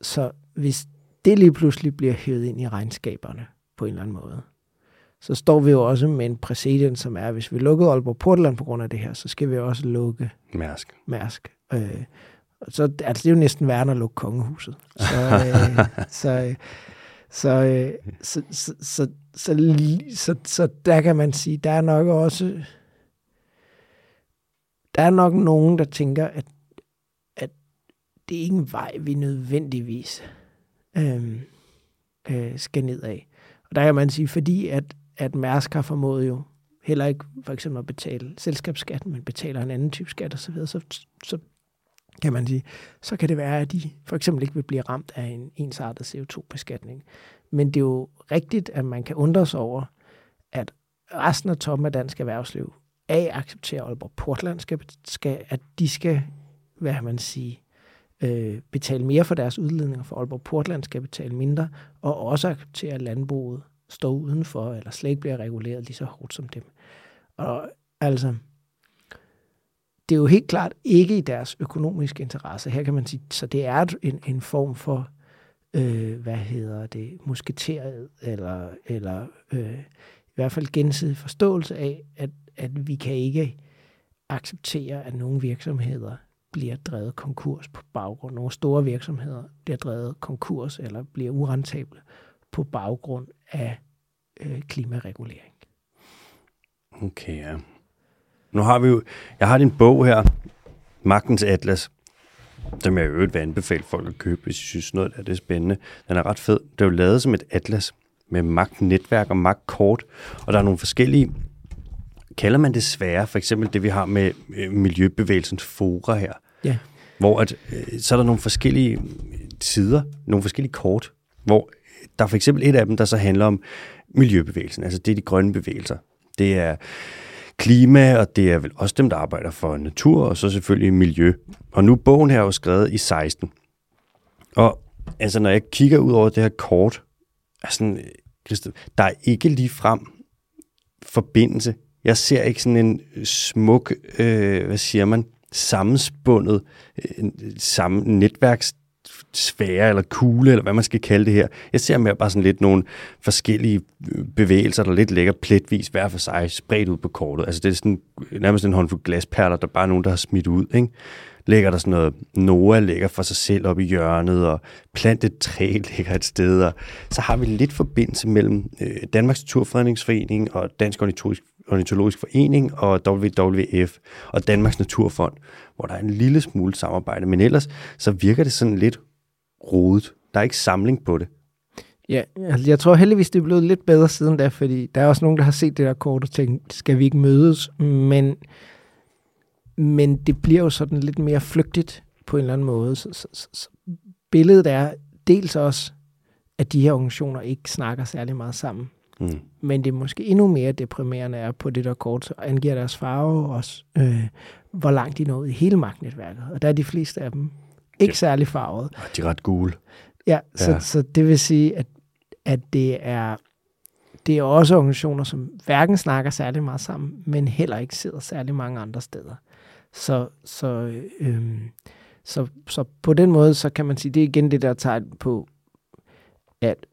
Så hvis det lige pludselig bliver hævet ind i regnskaberne på en eller anden måde, så står vi jo også med en præcedens, som er, at hvis vi lukker Aalborg Portland på grund af det her, så skal vi også lukke Mærsk. Mærsk. Øh, så altså, det er jo næsten værre at lukke kongehuset. Så, øh, så, øh, så, øh, så, så, så, så, så, så der kan man sige, der er nok også der er nok nogen, der tænker, at, at det er ikke en vej, vi nødvendigvis øh, øh, skal nedad. Og der kan man sige, fordi at, at Mærsk har formået jo heller ikke for eksempel at betale selskabsskat, men betaler en anden type skat osv., så, så kan man sige, så kan det være, at de for eksempel ikke vil blive ramt af en ensartet CO2-beskatning. Men det er jo rigtigt, at man kan undre sig over, at resten af toppen af dansk erhvervsliv A accepterer Aalborg Portland, skal, skal, at de skal, hvad kan man sige, øh, betale mere for deres udledninger, for Aalborg Portland skal betale mindre, og også acceptere, at landbruget står udenfor, eller slet ikke bliver reguleret lige så hårdt som dem. Og altså, det er jo helt klart ikke i deres økonomiske interesse. Her kan man sige, så det er en, en form for, øh, hvad hedder det, musketeret, eller, eller øh, i hvert fald gensidig forståelse af, at, at vi kan ikke acceptere, at nogle virksomheder bliver drevet konkurs på baggrund. Nogle store virksomheder bliver drevet konkurs eller bliver urentable på baggrund af øh, klimaregulering. Okay, ja. Nu har vi jo, jeg har din bog her, Magtens Atlas, som jeg i øvrigt vil anbefale folk at købe, hvis I synes noget af det er spændende. Den er ret fed. Det er jo lavet som et atlas med magtnetværk og magtkort, og der er nogle forskellige, kalder man det svære, for eksempel det vi har med øh, Miljøbevægelsens fora her, Ja. hvor at, øh, så er der nogle forskellige sider, nogle forskellige kort, hvor øh, der er for eksempel et af dem, der så handler om miljøbevægelsen, altså det er de grønne bevægelser. Det er klima, og det er vel også dem, der arbejder for natur, og så selvfølgelig miljø. Og nu bogen her jo skrevet i 16. Og altså, når jeg kigger ud over det her kort, altså, der er ikke lige frem forbindelse. Jeg ser ikke sådan en smuk, øh, hvad siger man, sammenspundet øh, samme netværkssfære eller kugle, eller hvad man skal kalde det her. Jeg ser mere bare sådan lidt nogle forskellige øh, bevægelser, der lidt ligger pletvis hver for sig, spredt ud på kortet. Altså det er sådan nærmest en håndfuld glasperler, der bare er nogen, der har smidt ud, ikke? ligger der sådan noget, Noah ligger for sig selv op i hjørnet, og plantet træ ligger et sted, og så har vi lidt forbindelse mellem øh, Danmarks Naturfredningsforening og Dansk Ornitologisk, Ornitologisk Forening og WWF og Danmarks Naturfond, hvor der er en lille smule samarbejde, men ellers så virker det sådan lidt rodet. Der er ikke samling på det. Ja, altså jeg tror heldigvis, det er blevet lidt bedre siden da, fordi der er også nogen, der har set det der kort og tænkt, skal vi ikke mødes? Men, men det bliver jo sådan lidt mere flygtigt på en eller anden måde. Så, så, så, så billedet er dels også, at de her organisationer ikke snakker særlig meget sammen. Mm. Men det er måske endnu mere deprimerende er på det der kort, så angiver deres farve også, øh, hvor langt de når ud i hele magtnetværket. Og der er de fleste af dem ikke Ja. særlig farvet. De er ret gule. Ja, så, Ja. ja. så det vil sige, at, at det er det er også organisationer, som hverken snakker særlig meget sammen, men heller ikke sidder særlig mange andre steder. Så, så, øhm, så, så på den måde, så kan man sige, det er igen det der tegn på, at,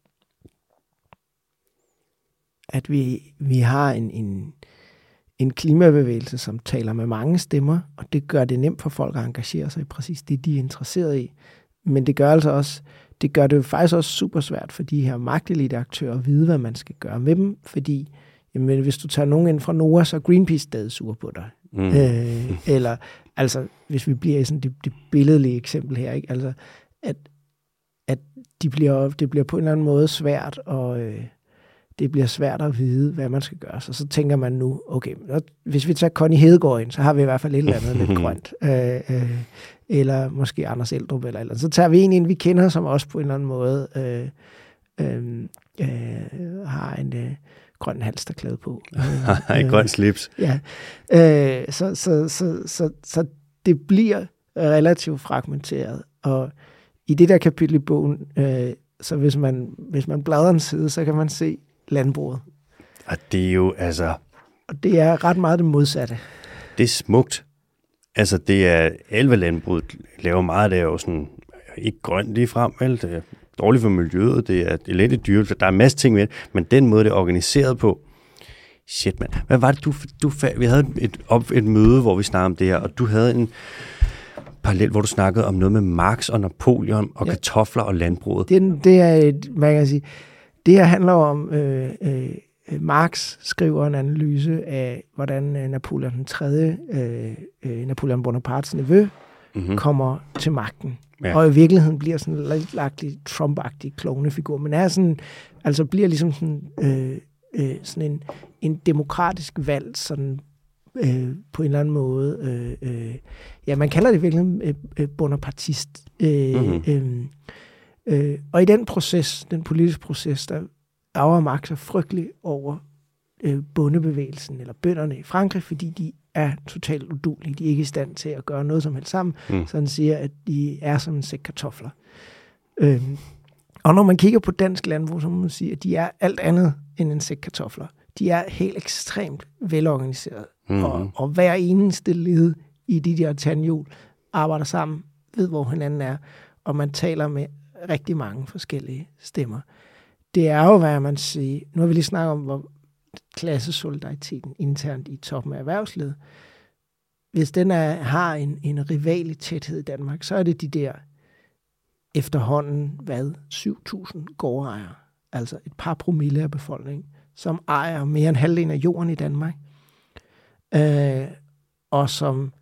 at vi, vi har en, en, en klimabevægelse, som taler med mange stemmer, og det gør det nemt for folk at engagere sig i præcis det, de er interesseret i. Men det gør altså også, det gør det jo faktisk også super svært for de her magtelite aktører at vide, hvad man skal gøre med dem, fordi jamen, hvis du tager nogen ind fra Nora, så er Greenpeace stadig sur på dig. Mm. Øh, eller, altså, hvis vi bliver i sådan det, det billedlige eksempel her, ikke? Altså, at, at de bliver, det bliver på en eller anden måde svært at, øh, det bliver svært at vide, hvad man skal gøre. Så så tænker man nu, okay, hvis vi tager Connie Hedegaard ind, så har vi i hvert fald et eller andet lidt grønt. Øh, øh, eller måske Anders Eldrup eller eller Så tager vi en ind, vi kender, som også på en eller anden måde øh, øh, øh, har en øh, grøn halsterklæde på. Øh, en grøn slips. Ja. Øh, så, så, så, så, så det bliver relativt fragmenteret. Og i det der kapitel i bogen, øh, så hvis man, hvis man bladrer en side, så kan man se landbruget. Og det er jo altså... Og det er ret meget det modsatte. Det er smukt. Altså, det er... Elve landbruget laver meget, det er jo sådan... Ikke grønt lige frem, vel? Det er dårligt for miljøet, det er elendigt dyrt, der er en masse ting med det, men den måde, det er organiseret på, shit mand. Hvad var det, du, du vi havde et, op, et møde, hvor vi snakkede om det her, og du havde en parallel, hvor du snakkede om noget med Marx og Napoleon og ja. kartofler og landbruget. Det, det er et, man kan sige, det her handler om, øh, øh, Marx skriver en analyse af, hvordan øh, Napoleon den 3., øh, øh, Napoleon Bonapartes nevø, mm-hmm. kommer til magten. Ja. Og i virkeligheden bliver sådan en lidt Trump-agtig klonefigur, men er sådan, altså bliver ligesom sådan, øh, øh, sådan en, en demokratisk valg, sådan øh, på en eller anden måde. Øh, øh, ja, man kalder det virkelig øh, øh, bonapartist. Øh, mm-hmm. øh, øh, og i den proces, den politiske proces, der arver Marx er frygtelig over øh, bundebevægelsen eller bønderne i Frankrig, fordi de er totalt udulige. De er ikke i stand til at gøre noget som helst sammen. Mm. Så han siger, at de er som en sæk kartofler. Øh, og når man kigger på dansk landbrug, så må man sige, at de er alt andet end en sæk kartofler. De er helt ekstremt velorganiseret. Mm. Og, og hver eneste led i de der tandhjul arbejder sammen, ved hvor hinanden er, og man taler med rigtig mange forskellige stemmer. Det er jo, hvad man siger, nu har vi lige snakket om, hvor klassesolidariteten internt i toppen af erhvervslivet. Hvis den er, har en, en rival i tæthed i Danmark, så er det de der efterhånden, hvad, 7.000 gårdejere, altså et par promille af befolkningen, som ejer mere end halvdelen af jorden i Danmark, øh, og som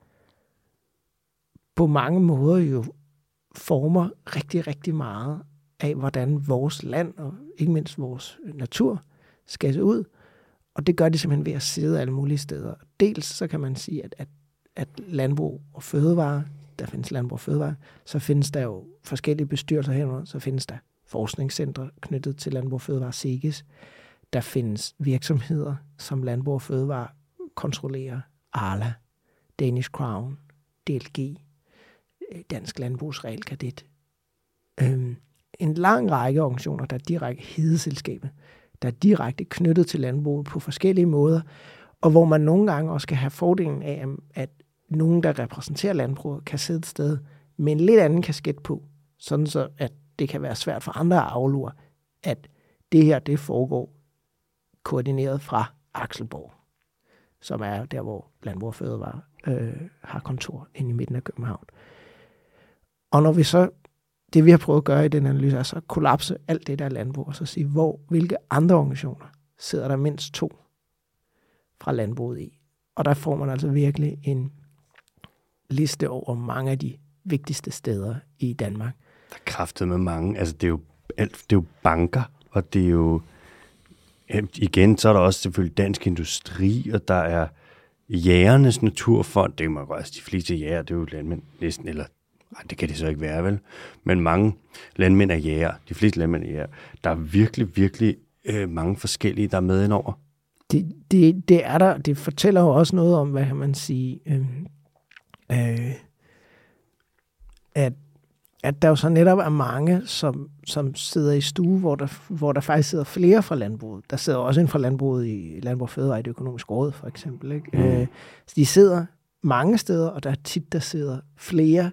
på mange måder jo former rigtig, rigtig meget af, hvordan vores land og ikke mindst vores natur skal se ud. Og det gør de simpelthen ved at sidde alle mulige steder. Dels så kan man sige, at, at, at landbrug og fødevare, der findes landbrug og fødevare, så findes der jo forskellige bestyrelser herunder, så findes der forskningscentre knyttet til landbrug og fødevare, SEGES. Der findes virksomheder, som landbrug og fødevare kontrollerer, Arla, Danish Crown, DLG, Dansk Landbrugsrealkredit. Øhm, en lang række organisationer, der er direkte hedeselskabet, der er direkte knyttet til landbruget på forskellige måder, og hvor man nogle gange også kan have fordelen af, at nogen, der repræsenterer landbruget, kan sidde et sted med en lidt anden kasket på, sådan så at det kan være svært for andre at aflure, at det her, det foregår koordineret fra Akselborg, som er der, hvor Landbrug og Fødevare øh, har kontor inde i midten af København. Og når vi så det vi har prøvet at gøre i den analyse, er så at kollapse alt det der landbrug, og så sige, hvor, hvilke andre organisationer sidder der mindst to fra landbruget i. Og der får man altså virkelig en liste over mange af de vigtigste steder i Danmark. Der er kraftet med mange. Altså, det er jo, alt, det er jo banker, og det er jo... Igen, så er der også selvfølgelig dansk industri, og der er Jægernes Naturfond. Det er jo altså, de fleste jæger, det er jo landmænd næsten, eller ej, det kan det så ikke være, vel? Men mange landmænd er jæger. De fleste landmænd er jæger. Der er virkelig, virkelig øh, mange forskellige, der er med indover. Det, det, det er der. Det fortæller jo også noget om, hvad kan man sige, øh, øh, at, at der jo så netop er mange, som, som sidder i stue, hvor der, hvor der faktisk sidder flere fra landbruget. Der sidder også en fra landbruget i Landbrug Fødevare i det økonomiske råd, for eksempel. Ikke? Mm. Øh, så de sidder mange steder, og der er tit, der sidder flere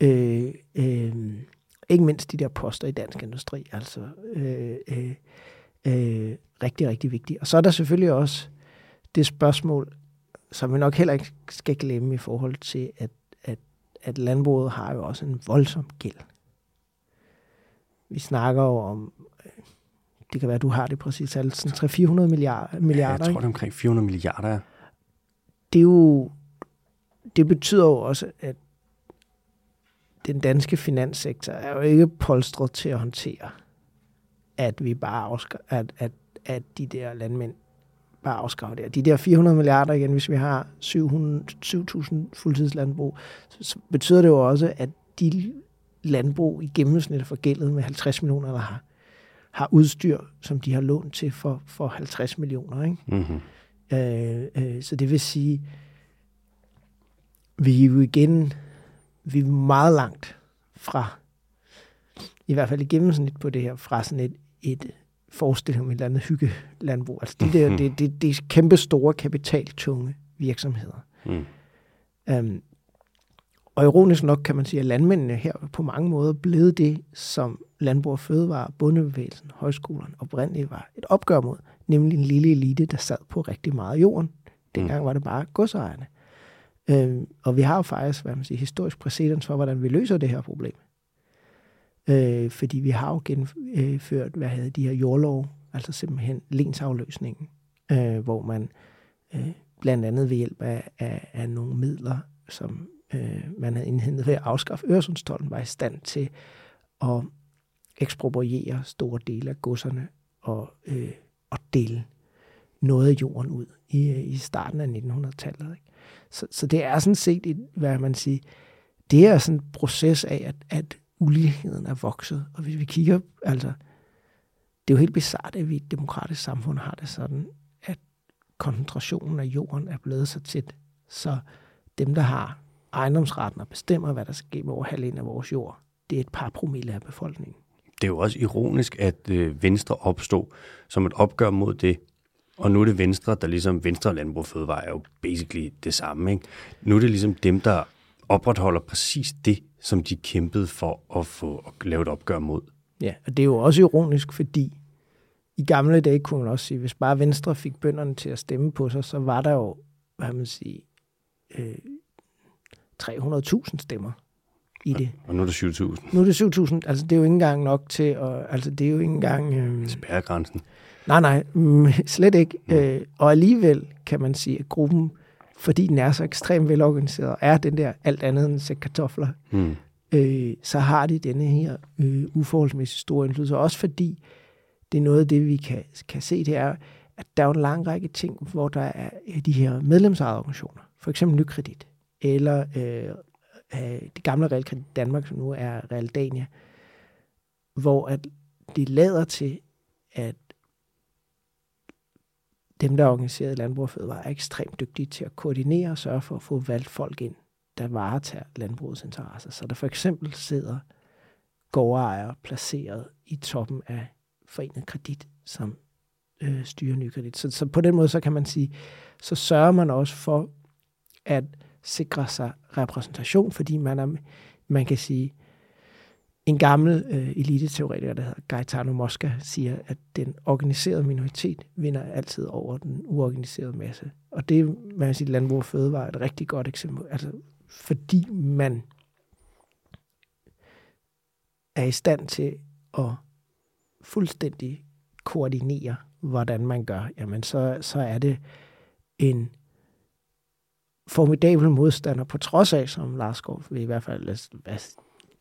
Øh, øh, ikke mindst de der poster i dansk industri, altså øh, øh, øh, rigtig, rigtig vigtige. Og så er der selvfølgelig også det spørgsmål, som vi nok heller ikke skal glemme i forhold til, at, at, at landbruget har jo også en voldsom gæld. Vi snakker jo om, øh, det kan være, at du har det præcis, altså 300-400 milliarder. milliarder ja, jeg tror, det er omkring 400 milliarder. Det er jo, det betyder jo også, at den danske finanssektor er jo ikke polstret til at håndtere, at vi bare afsker, at, at, at de der landmænd bare afskaffer det. De der 400 milliarder igen, hvis vi har 7.000 fuldtidslandbrug, så betyder det jo også, at de landbrug i gennemsnit er forgældet med 50 millioner, eller har, har udstyr, som de har lånt til for, for 50 millioner. Ikke? Mm-hmm. Øh, øh, så det vil sige, vi er jo igen vi er meget langt fra, i hvert fald i gennemsnit på det her, fra sådan et, et forestilling om et eller andet hyggelandbrug. Altså de der, det, det, det er kæmpe store kapitaltunge virksomheder. Mm. Um, og ironisk nok kan man sige, at landmændene her på mange måder blevet det, som Landbrug og Fødevare, Bundebevægelsen, højskolerne oprindeligt var et opgør mod, nemlig en lille elite, der sad på rigtig meget jorden. Dengang var det bare godsejerne. Øhm, og vi har jo faktisk, hvad man siger, historisk præcedens for, hvordan vi løser det her problem. Øh, fordi vi har jo genført, hvad hedder de her jordlov, altså simpelthen lensafløsningen, øh, hvor man øh, blandt andet ved hjælp af, af, af nogle midler, som øh, man havde indhentet ved at afskaffe Øresundstolden, var i stand til at ekspropriere store dele af godserne og, øh, og dele noget af jorden ud i, øh, i starten af 1900-tallet. Ikke? Så, så det er sådan set, et, hvad man siger, det er sådan en proces af, at, at uligheden er vokset. Og hvis vi kigger, altså, det er jo helt bizart, at vi i et demokratisk samfund har det sådan, at koncentrationen af jorden er blevet så tæt, så dem, der har ejendomsretten og bestemmer, hvad der skal ske med over halvdelen af vores jord, det er et par promille af befolkningen. Det er jo også ironisk, at øh, Venstre opstod som et opgør mod det, og nu er det Venstre, der ligesom Venstre og Landbrug Fødevare er jo basically det samme. Ikke? Nu er det ligesom dem, der opretholder præcis det, som de kæmpede for at få at lave et opgør mod. Ja, og det er jo også ironisk, fordi i gamle dage kunne man også sige, hvis bare Venstre fik bønderne til at stemme på sig, så var der jo, hvad man sige, øh, 300.000 stemmer i det. Og nu er det 7.000. Nu er det 7.000. Altså, det er jo ikke engang nok til at... Altså, det er jo ikke engang... Øh... Spærregrænsen. Nej, nej, mm, slet ikke. Mm. Øh, og alligevel kan man sige, at gruppen, fordi den er så ekstremt velorganiseret, er den der alt andet end sæk kartofler, Mm. øh, så har de denne her øh, uforholdsmæssigt store indflydelse. Også fordi det er noget af det, vi kan, kan se, det er, at der er en lang række ting, hvor der er de her medlemsejede organisationer. For eksempel Nykredit, eller øh, øh, det gamle Realkredit Danmark, som nu er Realdania, hvor at det lader til, at dem, der organiserede Landbrug og Fødevare, er ekstremt dygtige til at koordinere og sørge for at få valgt folk ind, der varetager landbrugets interesser. Så der for eksempel sidder gårdejere placeret i toppen af Forenet Kredit, som øh, styrer Nykredit. Så, så på den måde, så kan man sige, så sørger man også for at sikre sig repræsentation, fordi man, er, man kan sige, en gammel øh, eliteteoretiker, der hedder Gaetano Mosca, siger, at den organiserede minoritet vinder altid over den uorganiserede masse. Og det, man kan sige, landbrug og fødevare er et rigtig godt eksempel. Altså, fordi man er i stand til at fuldstændig koordinere, hvordan man gør, jamen så, så er det en formidabel modstander, på trods af, som Lars Skov vil i hvert fald, hvad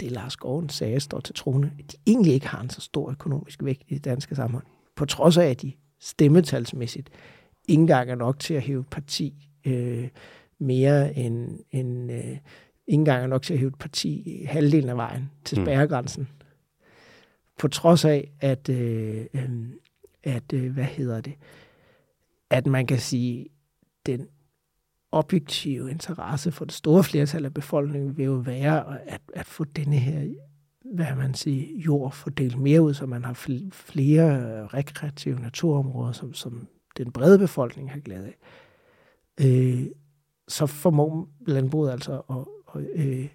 det Lars Skoven sagde, står til trone, at de egentlig ikke har en så stor økonomisk vægt i det danske samfund. På trods af, at de stemmetalsmæssigt ikke engang er nok til at hæve parti øh, mere end, end øh, ikke engang er nok til at hæve et parti halvdelen af vejen til spærregrænsen. Mm. På trods af, at, øh, øh, at øh, hvad hedder det, at man kan sige, den objektive interesse for det store flertal af befolkningen vil jo være at, at få denne her hvad man siger, jord fordelt mere ud, så man har flere rekreative naturområder, som, som den brede befolkning har glæde af. Øh, så formår landbruget altså at, at, øh,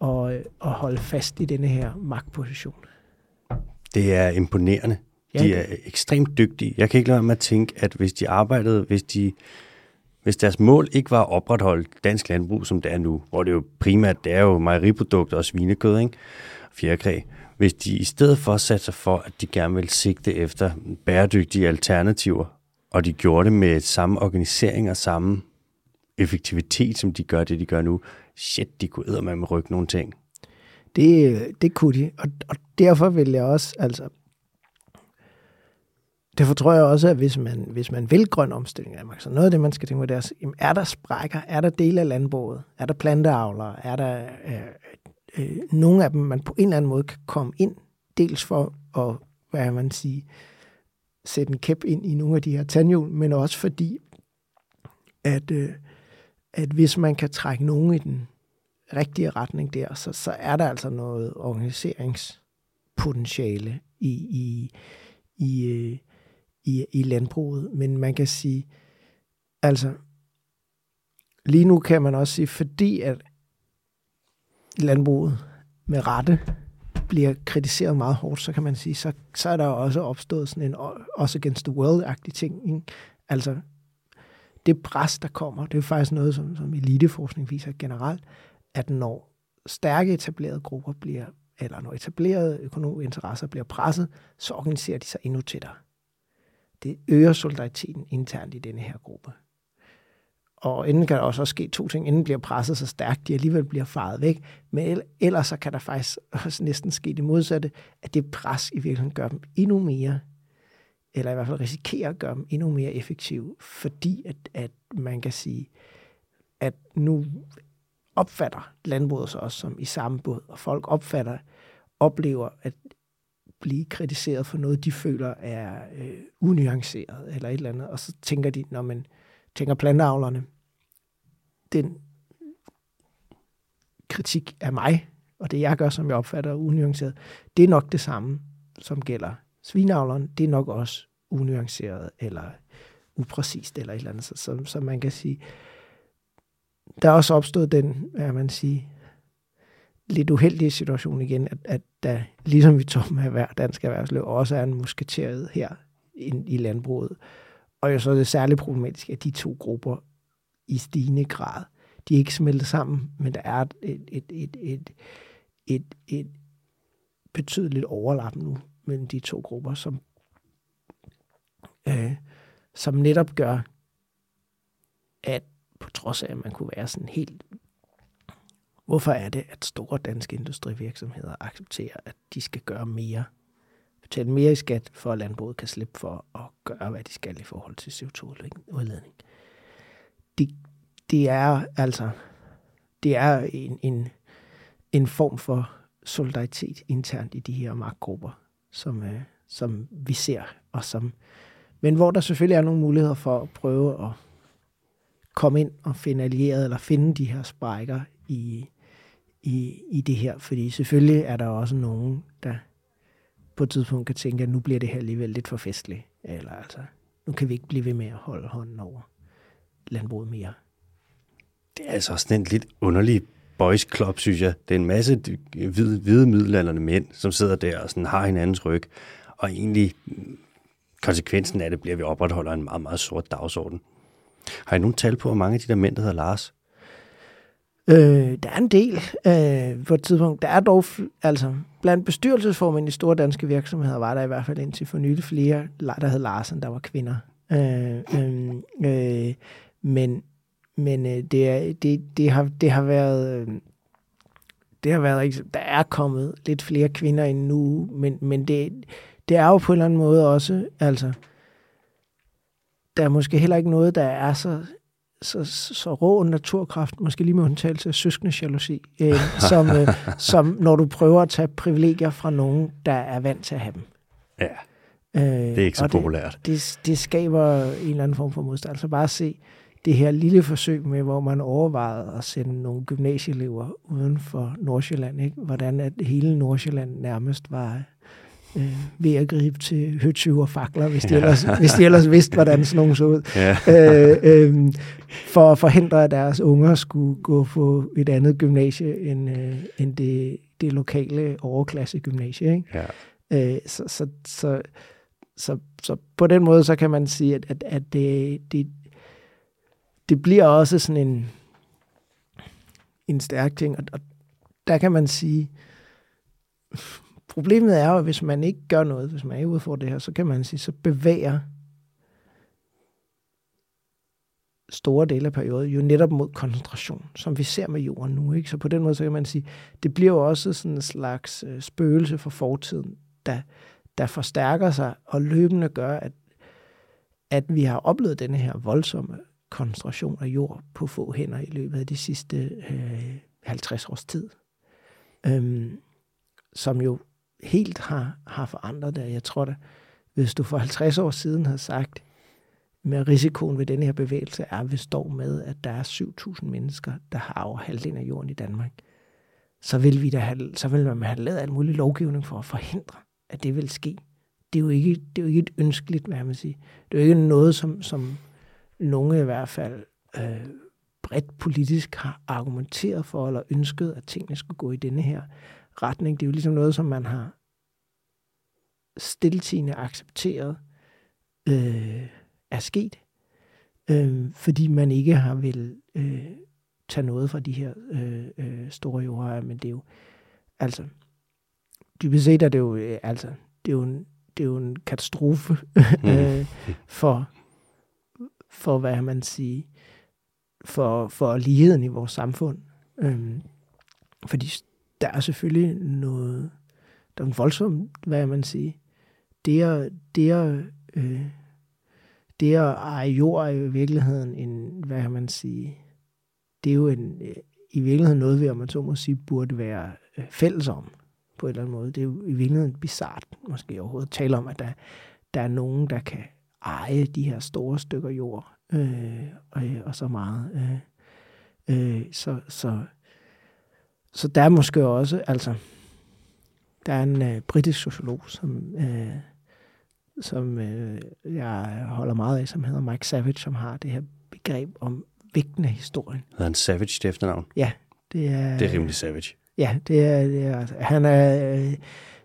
at, at holde fast i denne her magtposition. Det er imponerende. De er ekstremt dygtige. Jeg kan ikke lade mig at tænke, at hvis de arbejdede, hvis de hvis deres mål ikke var at opretholde dansk landbrug, som det er nu, hvor det jo primært det er jo mejeriprodukter og svinekød, ikke? fjerkræ, hvis de i stedet for satte sig for, at de gerne vil sigte efter bæredygtige alternativer, og de gjorde det med samme organisering og samme effektivitet, som de gør det, de gør nu, shit, de kunne med rykke nogle ting. Det, det kunne de, og, og derfor vil jeg også, altså, derfor tror jeg også, at hvis man, hvis man vil grøn omstilling af Danmark, så noget af det, man skal tænke på, det er, jamen, er der sprækker? Er der dele af landbruget? Er der planteavlere? Er der øh, øh, nogle af dem, man på en eller anden måde kan komme ind, dels for at, hvad man sige, sætte en kæp ind i nogle af de her tandhjul, men også fordi, at, øh, at hvis man kan trække nogen i den rigtige retning der, så, så er der altså noget organiseringspotentiale i, i, i, øh, i, i landbruget. Men man kan sige, altså, lige nu kan man også sige, fordi at landbruget med rette bliver kritiseret meget hårdt, så kan man sige, så, så er der også opstået sådan en også against the world-agtig ting. Ikke? Altså, det pres, der kommer, det er faktisk noget, som, som eliteforskning viser generelt, at når stærke etablerede grupper bliver, eller når etablerede økonomiske interesser bliver presset, så organiserer de sig endnu tættere. Det øger solidariteten internt i denne her gruppe. Og inden kan der også ske to ting. Inden bliver presset så stærkt, de alligevel bliver faret væk. Men ellers så kan der faktisk også næsten ske det modsatte, at det pres i virkeligheden gør dem endnu mere, eller i hvert fald risikerer at gøre dem endnu mere effektive, fordi at, at man kan sige, at nu opfatter landbruget sig også som i samme båd, og folk opfatter, oplever at blive kritiseret for noget, de føler er øh, unuanceret eller et eller andet, og så tænker de, når man tænker planteavlerne, den kritik af mig, og det jeg gør, som jeg opfatter unuanceret, det er nok det samme, som gælder svinavleren. Det er nok også unuanceret eller upræcist eller et eller andet, så, så man kan sige, der er også opstået den, hvad man sige, lidt uheldige situation igen, at, at der, ligesom vi tog med hver dansk erhvervsliv, også er en musketeret her ind i landbruget. Og jo så er det særligt problematisk, at de to grupper i stigende grad, de er ikke smeltet sammen, men der er et, et, et, et, et, et, et betydeligt overlap nu mellem de to grupper, som, øh, som netop gør, at på trods af, at man kunne være sådan helt Hvorfor er det, at store danske industrivirksomheder accepterer, at de skal gøre mere, betale mere i skat, for at landbruget kan slippe for at gøre, hvad de skal i forhold til CO2-udledning? Det, det er altså det er en, en, en form for solidaritet internt i de her magtgrupper, som, øh, som vi ser, og som, men hvor der selvfølgelig er nogle muligheder for at prøve at komme ind og finde allierede, eller finde de her sprækker i, i, i det her. Fordi selvfølgelig er der også nogen, der på et tidspunkt kan tænke, at nu bliver det her alligevel lidt for festligt. Eller altså, nu kan vi ikke blive ved med at holde hånden over landbruget mere. Det er altså også en lidt underlig boys club, synes jeg. Det er en masse hvide, hvide middelalderne mænd, som sidder der og sådan har hinandens ryg. Og egentlig mm, konsekvensen af det bliver, at vi opretholder en meget, meget sort dagsorden. Har I nogen tal på, hvor mange af de der mænd, der hedder Lars? Øh, der er en del øh, på et tidspunkt. Der er dog, altså, blandt bestyrelsesformænd i store danske virksomheder, var der i hvert fald indtil for nylig flere, der hed Larsen, der var kvinder. Øh, øh, øh, men men øh, det, er, det, det, har, det har været... Øh, det har været der er kommet lidt flere kvinder end nu, men, men det, det er jo på en eller anden måde også, altså, der er måske heller ikke noget, der er så så, så rå en naturkraft, måske lige med undtagelse af søskende jalousi, øh, som, øh, som når du prøver at tage privilegier fra nogen, der er vant til at have dem. Ja, øh, det er ikke så populært. Det, det, det skaber en eller anden form for modstand. Altså bare se det her lille forsøg med, hvor man overvejede at sende nogle gymnasieelever uden for Nordsjælland, ikke? hvordan at hele Nordsjælland nærmest var øh, ved at gribe til høtyve og fakler, hvis de, ja. ellers, hvis de ellers vidste, hvordan sådan nogen så ud. Ja. øh, øh, for at forhindre, at deres unger skulle gå på et andet gymnasie end, øh, end det, det lokale overklasse gymnasie. Ikke? Ja. Øh, så, så, så, så, så på den måde, så kan man sige, at, at, at det, det, det bliver også sådan en, en stærk ting, og, og der kan man sige, Problemet er jo, at hvis man ikke gør noget, hvis man er ude for det her, så kan man sige, så bevæger store dele af perioden jo netop mod koncentration, som vi ser med jorden nu. Ikke? Så på den måde, så kan man sige, det bliver jo også sådan en slags øh, spøgelse for fortiden, der, der forstærker sig og løbende gør, at at vi har oplevet denne her voldsomme koncentration af jord på få hænder i løbet af de sidste øh, 50 års tid, øhm, som jo helt har, har forandret det. Jeg tror da, hvis du for 50 år siden havde sagt, med risikoen ved denne her bevægelse er, at vi står med, at der er 7.000 mennesker, der har over halvdelen af jorden i Danmark, så vil, vi da have, så vil man have lavet alt mulig lovgivning for at forhindre, at det vil ske. Det er jo ikke, det er jo ikke et ønskeligt, hvad man sige. Det er jo ikke noget, som, som nogle i hvert fald øh, bredt politisk har argumenteret for, eller ønsket, at tingene skulle gå i denne her retning. Det er jo ligesom noget, som man har stiltigende accepteret øh, er sket, øh, fordi man ikke har vil øh, tage noget fra de her øh, øh, store jordejere, men det er jo, altså, dybest set er det jo, øh, altså, det er jo en, det er jo en katastrofe mm. øh, for, for, hvad man siger, for, for ligheden i vores samfund. Øh, fordi der er selvfølgelig noget, der er en voldsom, hvad man siger, det er, det er, øh, det at eje jord er jo i virkeligheden en, hvad kan man sige, det er jo en, øh, i virkeligheden noget, vi, om man så må sige, burde være øh, fælles om på en eller anden måde. Det er jo i virkeligheden bizart, måske overhovedet, at tale om, at der, der er nogen, der kan eje de her store stykker jord, øh, og, og så meget. Øh, øh, så, så, så der er måske også, altså, der er en øh, britisk sociolog, som, øh, som øh, jeg holder meget af, som hedder Mike Savage, som har det her begreb om vægten af historien. Hedder han Savage til efternavn? Ja, det er... Det er rimelig Savage. Ja, det er, det er han er... Øh,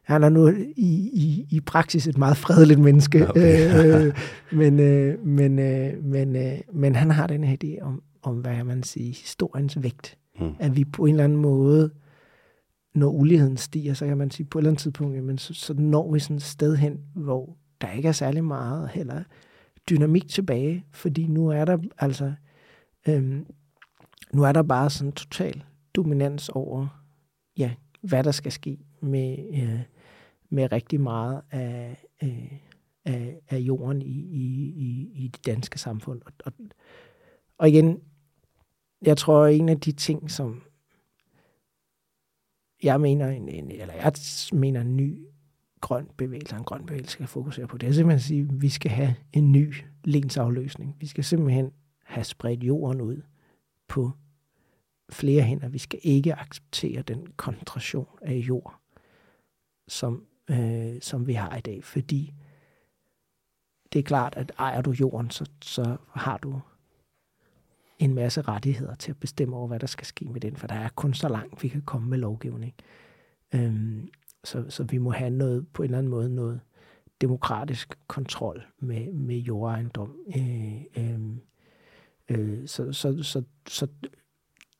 han er nu i, i, i praksis et meget fredeligt menneske, okay. øh, men, øh, men, øh, men, øh, men han har den her idé om, om hvad man siger, historiens vægt. Mm. At vi på en eller anden måde, når uligheden stiger, så kan man sige, på et eller andet tidspunkt, jamen, så, så når vi sådan et sted hen, hvor der ikke er særlig meget heller dynamik tilbage, fordi nu er der altså øhm, nu er der bare sådan total dominans over, ja, hvad der skal ske med, øh, med rigtig meget af, øh, af, af jorden i, i, i, i det danske samfund. Og, og, og igen, jeg tror, en af de ting, som jeg mener, en, en, eller jeg mener en ny grøn bevægelse, en grøn bevægelse skal fokusere på, det er simpelthen at sige, at vi skal have en ny lensafløsning. Vi skal simpelthen have spredt jorden ud på flere hænder. Vi skal ikke acceptere den koncentration af jord, som, øh, som vi har i dag, fordi det er klart, at ejer du jorden, så, så har du en masse rettigheder til at bestemme over, hvad der skal ske med den, for der er kun så langt, vi kan komme med lovgivning. Øhm, så, så vi må have noget, på en eller anden måde, noget demokratisk kontrol med, med jordejendom. Øh, øh, øh, så, så, så, så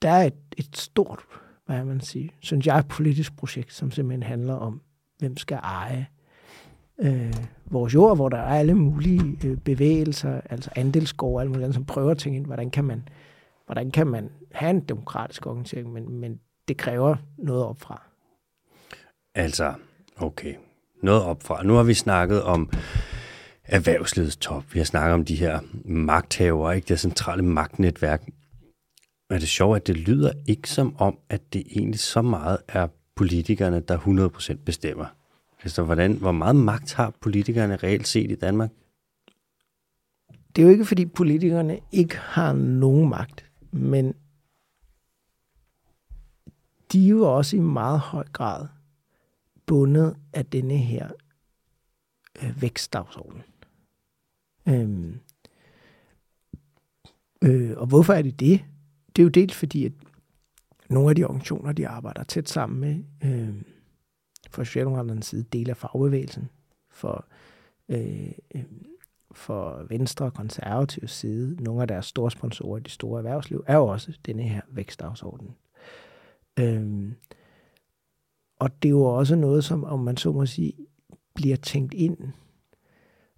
der er et, et stort, hvad man sige, synes jeg, politisk projekt, som simpelthen handler om, hvem skal eje øh, vores jord, hvor der er alle mulige øh, bevægelser, altså andelsgård og alt muligt andet, som prøver at tænke ind, hvordan kan man, hvordan kan man have en demokratisk organisering, men, men det kræver noget opfra. Altså, okay. Noget opfra. Nu har vi snakket om erhvervslivets top. Vi har snakket om de her magthavere, ikke? det centrale magtnetværk. Men det er sjovt, at det lyder ikke som om, at det egentlig så meget er politikerne, der 100% bestemmer. Altså, hvordan, hvor meget magt har politikerne reelt set i Danmark? Det er jo ikke, fordi politikerne ikke har nogen magt, men de er jo også i meget høj grad bundet af denne her øh, vækstdagsorden. Øhm, øh, og hvorfor er det det? Det er jo dels fordi, at nogle af de organisationer, de arbejder tæt sammen med, øh, for Socialdemokraternes side, del af fagbevægelsen, for, øh, for Venstre og konservative side, nogle af deres store sponsorer i det store erhvervsliv, er jo også denne her vækstdagsorden. Øhm, og det er jo også noget, som, om man så må sige, bliver tænkt ind,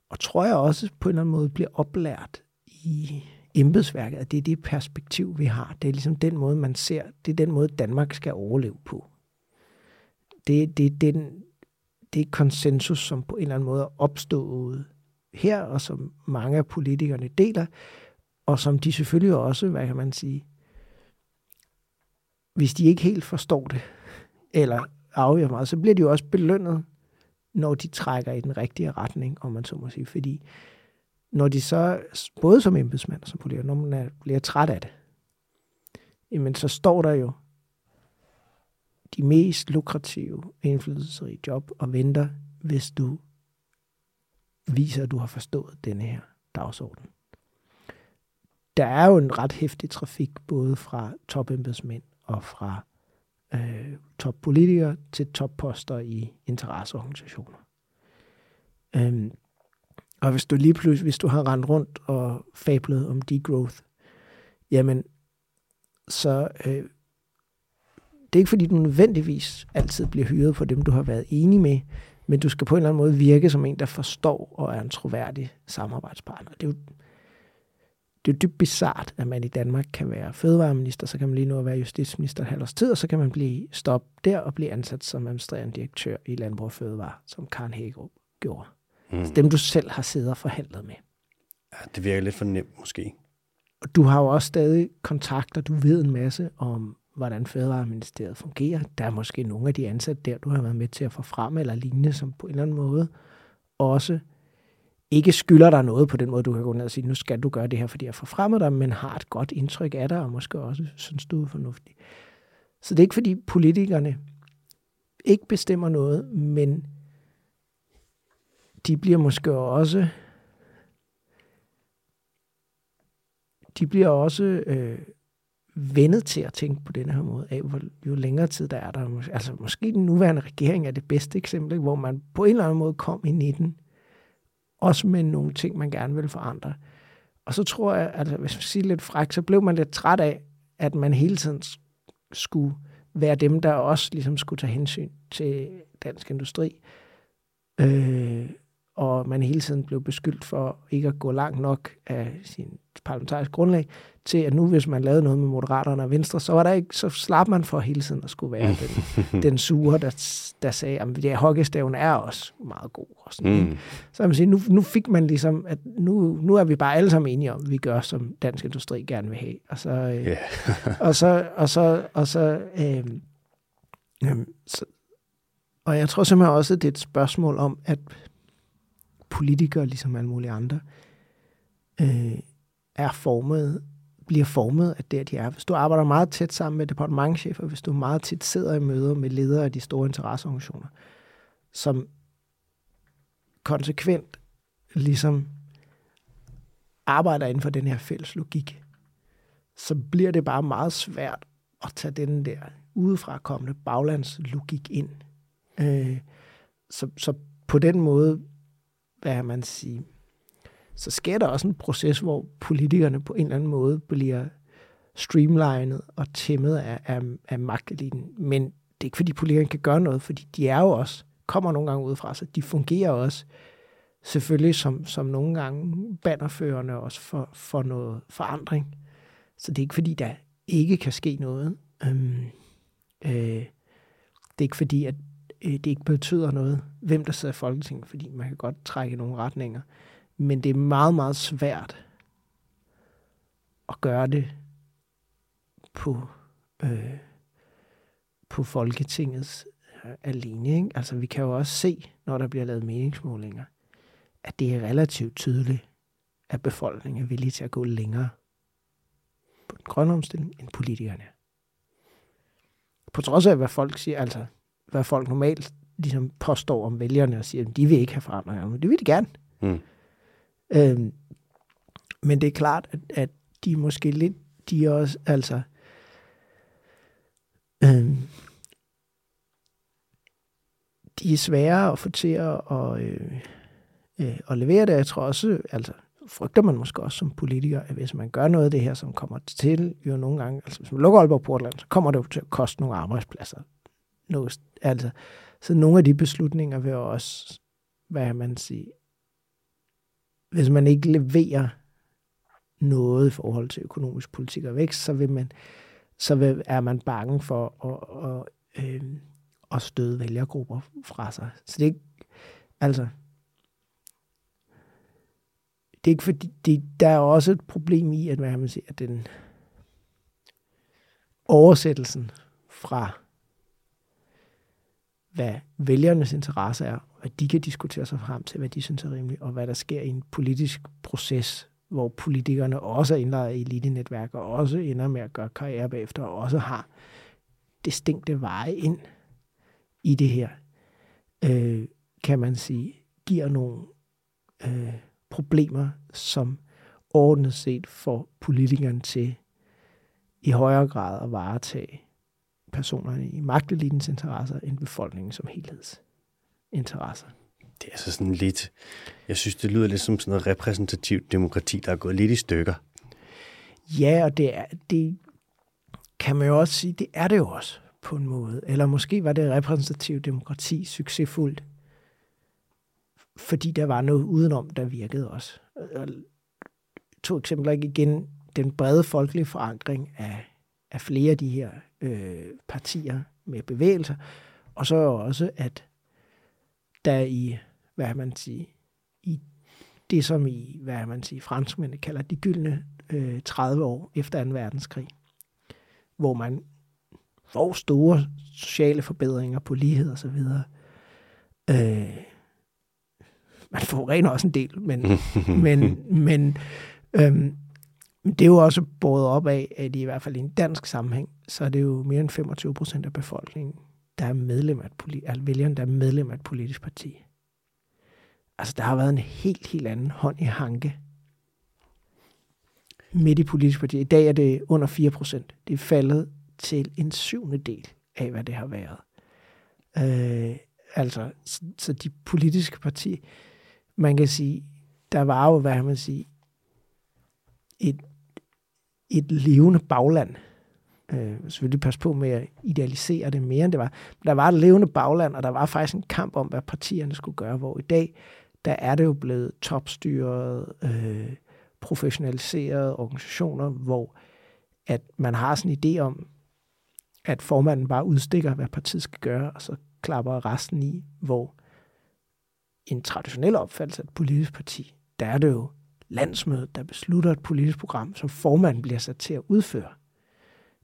og tror jeg også på en eller anden måde bliver oplært i embedsværket, at det er det perspektiv, vi har. Det er ligesom den måde, man ser, det er den måde, Danmark skal overleve på. Det, det, det, den, det konsensus, som på en eller anden måde er opstået her, og som mange af politikerne deler, og som de selvfølgelig også, hvad kan man sige, hvis de ikke helt forstår det, eller afgiver meget, så bliver de jo også belønnet, når de trækker i den rigtige retning, om man så må sige. Fordi når de så, både som embedsmand og som politiker, når man er, bliver træt af det, jamen så står der jo de mest lukrative, indflydelsesrige job og venter, hvis du viser, at du har forstået denne her dagsorden. Der er jo en ret hæftig trafik, både fra topembedsmænd og fra øh, toppolitikere til topposter i interesseorganisationer. Øhm, og hvis du lige pludselig, hvis du har rendt rundt og fablet om degrowth, jamen, så øh, det er ikke fordi, du nødvendigvis altid bliver hyret på dem, du har været enig med, men du skal på en eller anden måde virke som en, der forstår og er en troværdig samarbejdspartner. Det er jo, det er jo dybt bizart, at man i Danmark kan være fødevareminister, så kan man lige nu være justitsminister et halvt års tid, og så kan man blive stoppet der og blive ansat som administrerende direktør i Landbrug og Fødevare, som Karen Hægerup gjorde. Mm. Så dem, du selv har siddet og forhandlet med. Ja, det virker lidt for nemt måske. Og du har jo også stadig kontakter, du ved en masse om, hvordan Fødevareministeriet fungerer. Der er måske nogle af de ansatte der, du har været med til at få frem eller lignende, som på en eller anden måde også ikke skylder dig noget på den måde, du kan gå ned og sige, nu skal du gøre det her, fordi jeg får fremmet dig, men har et godt indtryk af dig, og måske også synes, du er fornuftig. Så det er ikke, fordi politikerne ikke bestemmer noget, men de bliver måske også de bliver også øh, vendet til at tænke på den her måde af, hvor jo længere tid der er der. Altså måske den nuværende regering er det bedste eksempel, hvor man på en eller anden måde kom i 19, også med nogle ting, man gerne vil forandre. Og så tror jeg, altså hvis man siger lidt fræk, så blev man lidt træt af, at man hele tiden skulle være dem, der også ligesom skulle tage hensyn til dansk industri. Øh, og man hele tiden blev beskyldt for ikke at gå langt nok af sin parlamentariske grundlag, til at nu, hvis man lavede noget med Moderaterne og Venstre, så, var der ikke, så slap man for hele tiden at skulle være den, den sure, der, der sagde, at ja, hockeystaven er også meget god. Og sådan, mm. Så man sige, nu, nu fik man ligesom, at nu, nu er vi bare alle sammen enige om, at vi gør, som dansk industri gerne vil have. Og så, øh, yeah. og så, og så, og så, øh, øh, så og jeg tror simpelthen også, at det er et spørgsmål om, at politikere, ligesom alle mulige andre, øh, er formet, bliver formet af det, de er. Hvis du arbejder meget tæt sammen med departementchefer, hvis du meget tit sidder i møder med ledere af de store interesseorganisationer, som konsekvent ligesom arbejder inden for den her fælles logik, så bliver det bare meget svært at tage den der udefra kommende baglandslogik ind. Øh, så, så på den måde hvad man sige, så sker der også en proces, hvor politikerne på en eller anden måde bliver streamlinet og tæmmet af, af, af magteliten. Men det er ikke, fordi politikerne kan gøre noget, fordi de er jo også, kommer nogle gange udefra, så de fungerer også selvfølgelig som, som nogle gange bannerførende også for, for noget forandring. Så det er ikke, fordi der ikke kan ske noget. Øhm, øh, det er ikke fordi, at øh, det ikke betyder noget, hvem der sidder i Folketinget, fordi man kan godt trække nogle retninger. Men det er meget, meget svært at gøre det på, øh, på Folketingets øh, alene. Ikke? Altså, vi kan jo også se, når der bliver lavet meningsmålinger, at det er relativt tydeligt, at befolkningen er villig til at gå længere på den grønne omstilling end politikerne. På trods af, hvad folk siger, altså hvad folk normalt ligesom påstår om vælgerne og siger, at de vil ikke have forandringer. Men det vil de gerne. Mm. Øhm, men det er klart, at, at de måske lidt, de er også, altså, øhm, de er svære at få til at, og, øh, øh, at levere det. Jeg tror også, altså, frygter man måske også som politiker, at hvis man gør noget af det her, som kommer til jo nogle gange, altså hvis man lukker Aalborg Portland, så kommer det jo til at koste nogle arbejdspladser låst. altså, så nogle af de beslutninger vil også, hvad man sige, hvis man ikke leverer noget i forhold til økonomisk politik og vækst, så vil man, så vil, er man bange for at, at, øh, at støde vælgergrupper fra sig. Så det er ikke, altså, det er ikke fordi, det, der er også et problem i, at, hvad man siger, at den oversættelsen fra, hvad vælgernes interesse er, at de kan diskutere sig frem til, hvad de synes er rimeligt, og hvad der sker i en politisk proces, hvor politikerne også er indlejret i elitenetværk, og også ender med at gøre karriere bagefter, og også har distinkte veje ind i det her, øh, kan man sige, giver nogle øh, problemer, som ordnet set får politikerne til i højere grad at varetage personerne i magtelitens interesser end befolkningen som helheds interesser. Det er altså sådan lidt, jeg synes, det lyder lidt som sådan noget repræsentativt demokrati, der er gået lidt i stykker. Ja, og det, er, det kan man jo også sige, det er det jo også på en måde. Eller måske var det repræsentativt demokrati succesfuldt, fordi der var noget udenom, der virkede også. To eksempler igen. Den brede folkelige forankring af, af flere af de her øh, partier med bevægelser, og så også, at der i, hvad man sige, i det, som i, hvad man sige, franskmændene kalder de gyldne øh, 30 år efter 2. verdenskrig, hvor man får store sociale forbedringer på lighed og så videre. Øh, man forurener også en del, men, men, men øhm, det er jo også båret op af, at i hvert fald i en dansk sammenhæng, så er det jo mere end 25 procent af befolkningen, der er medlem af et politi- altså vælgerne, der er medlem af et politisk parti. Altså, der har været en helt, helt anden hånd i hanke midt i politisk parti. I dag er det under 4 procent. Det er faldet til en syvende del af, hvad det har været. Øh, altså, så, så de politiske partier, man kan sige, der var jo, hvad man sige, et, et levende bagland. Øh, selvfølgelig passe på med at idealisere det mere, end det var. Men der var et levende bagland, og der var faktisk en kamp om, hvad partierne skulle gøre, hvor i dag, der er det jo blevet topstyret, øh, professionaliserede organisationer, hvor at man har sådan en idé om, at formanden bare udstikker, hvad partiet skal gøre, og så klapper resten i, hvor en traditionel opfattelse af et politisk parti, der er det jo landsmødet, der beslutter et politisk program, som formanden bliver sat til at udføre.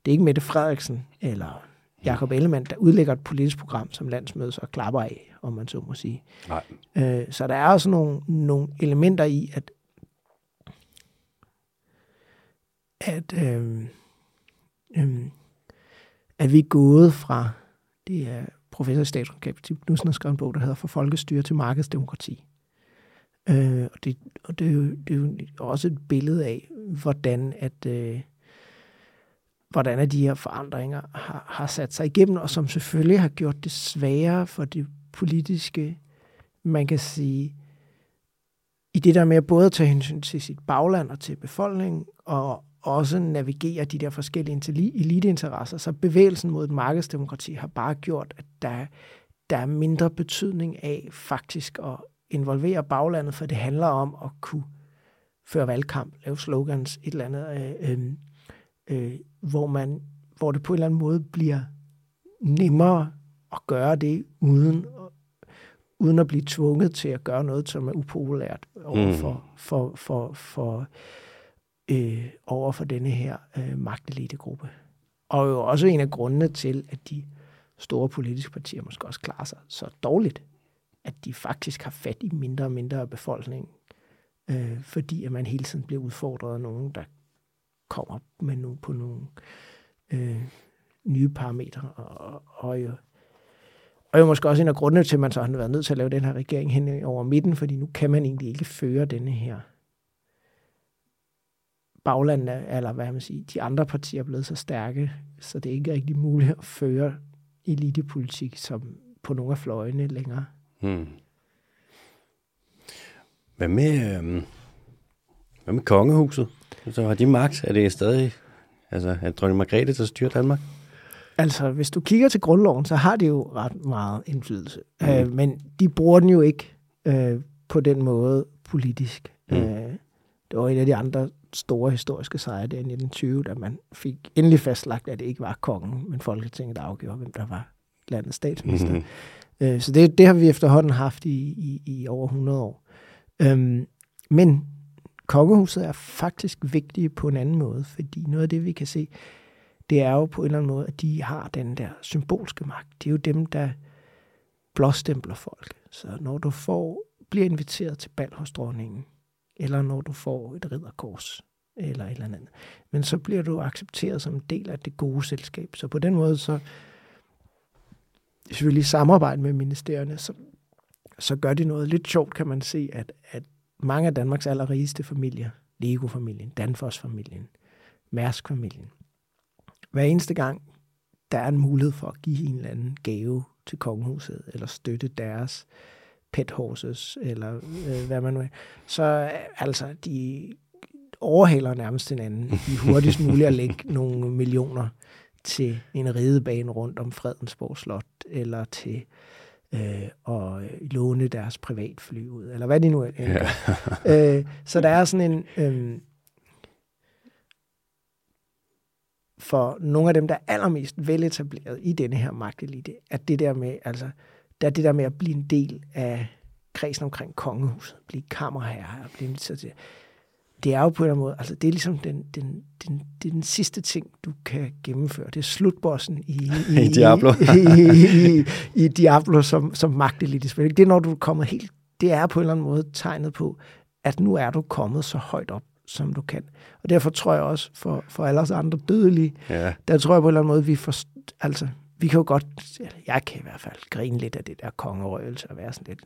Det er ikke Mette Frederiksen eller Jakob Ellemann, der udlægger et politisk program, som landsmødet så klapper af, om man så må sige. Nej. Øh, så der er også nogle, nogle elementer i, at, at, øh, øh, at vi er gået fra, det er professor i statskundskab, Tim Knudsen har skrevet en bog, der hedder For folkestyre til markedsdemokrati. Øh, og det, og det, er jo, det er jo også et billede af, hvordan at, øh, hvordan at de her forandringer har, har sat sig igennem, og som selvfølgelig har gjort det sværere for det politiske, man kan sige, i det der med både at tage hensyn til sit bagland og til befolkningen, og også navigere de der forskellige eliteinteresser. Så bevægelsen mod et markedsdemokrati har bare gjort, at der, der er mindre betydning af faktisk at involvere baglandet, for det handler om at kunne føre valgkamp, lave slogans, et eller andet, øh, øh, øh hvor, man, hvor det på en eller anden måde bliver nemmere at gøre det, uden, uden at blive tvunget til at gøre noget, som er upopulært over for, mm. for, for, for, øh, over for denne her øh, magtelitegruppe. Og jo også en af grundene til, at de store politiske partier måske også klarer sig så dårligt, at de faktisk har fat i mindre og mindre af befolkningen, øh, fordi at man hele tiden bliver udfordret af nogen, der kommer med nu på nogle øh, nye parametre. Og, og, jo, og jo måske også en af grundene til, at man så har været nødt til at lave den her regering hen over midten, fordi nu kan man egentlig ikke føre denne her baglandene, eller hvad man siger, de andre partier er blevet så stærke, så det er ikke rigtig muligt at føre elitepolitik som på nogle af fløjene længere. Hmm. Hvad med, øh, hvad med kongehuset? Så har de magt? Er det stadig altså, er dronning Margrethe, der styrer Danmark? Altså, hvis du kigger til grundloven, så har det jo ret meget indflydelse. Mm. Øh, men de bruger den jo ikke øh, på den måde politisk. Mm. Øh, det var en af de andre store historiske sejre der i 1920, da man fik endelig fastlagt, at det ikke var kongen, men Folketinget, der afgjorde, hvem der var landets statsminister. Mm-hmm. Så det, det har vi efterhånden haft i, i, i over 100 år. Øhm, men kongehuset er faktisk vigtige på en anden måde, fordi noget af det, vi kan se, det er jo på en eller anden måde, at de har den der symbolske magt. Det er jo dem, der blåstempler folk. Så når du får, bliver inviteret til bal hos dronningen, eller når du får et ridderkors, eller et eller andet, men så bliver du accepteret som en del af det gode selskab. Så på den måde, så selvfølgelig i lige med ministerierne, så, så gør de noget lidt sjovt, kan man se, at, at mange af Danmarks allerrigeste familier, Lego-familien, Danfoss-familien, Mærsk-familien, hver eneste gang, der er en mulighed for at give en eller anden gave til kongehuset, eller støtte deres pet horses, eller øh, hvad man nu er, så altså, de overhaler nærmest hinanden. I hurtigst muligt at lægge nogle millioner til en ridebane rundt om Fredensborg Slot, eller til øh, at låne deres privatfly ud, eller hvad de nu er. Ja. øh, så der er sådan en... Øh, for nogle af dem, der er allermest veletableret i denne her magtelite, at det der med, altså, der er det der med at blive en del af kredsen omkring kongehuset, blive kammerherre, blive til det er jo på en eller anden måde, altså det er ligesom den, den, den, det er den sidste ting, du kan gennemføre. Det er slutbossen i, i, I Diablo, i, i, i, i Diablo som, som magtelite spil. Det er når du er kommet helt, det er på en eller anden måde tegnet på, at nu er du kommet så højt op, som du kan. Og derfor tror jeg også, for, for alle os andre dødelige, ja. der tror jeg på en eller anden måde, vi får, altså, vi kan jo godt, jeg kan i hvert fald grine lidt af det der kongerøgelse og være sådan lidt.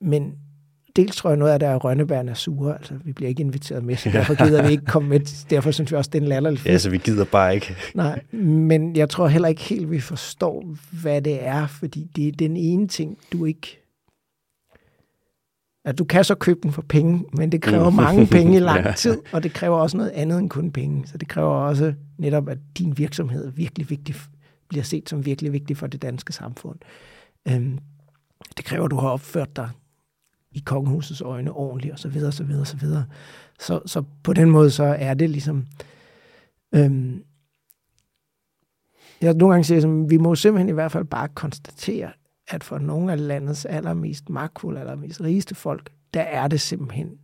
Men dels tror jeg noget af det er, at Rønnebærne er sure, altså vi bliver ikke inviteret med, så derfor gider vi ikke komme med. Derfor synes vi også, det er en latterlig Ja, så vi gider bare ikke. Nej, men jeg tror heller ikke helt, vi forstår, hvad det er, fordi det er den ene ting, du ikke at du kan så købe den for penge, men det kræver mm. mange penge i lang tid, og det kræver også noget andet end kun penge. Så det kræver også netop, at din virksomhed er virkelig vigtig, bliver set som virkelig vigtig for det danske samfund. Øhm, det kræver, at du har opført dig i kongehusets øjne ordentligt, og så videre, så videre, så videre. Så, så på den måde, så er det ligesom... Øhm, jeg nogle gange siger, at vi må simpelthen i hvert fald bare konstatere, at for nogle af landets allermest magtfulde, allermest rigeste folk, der er det simpelthen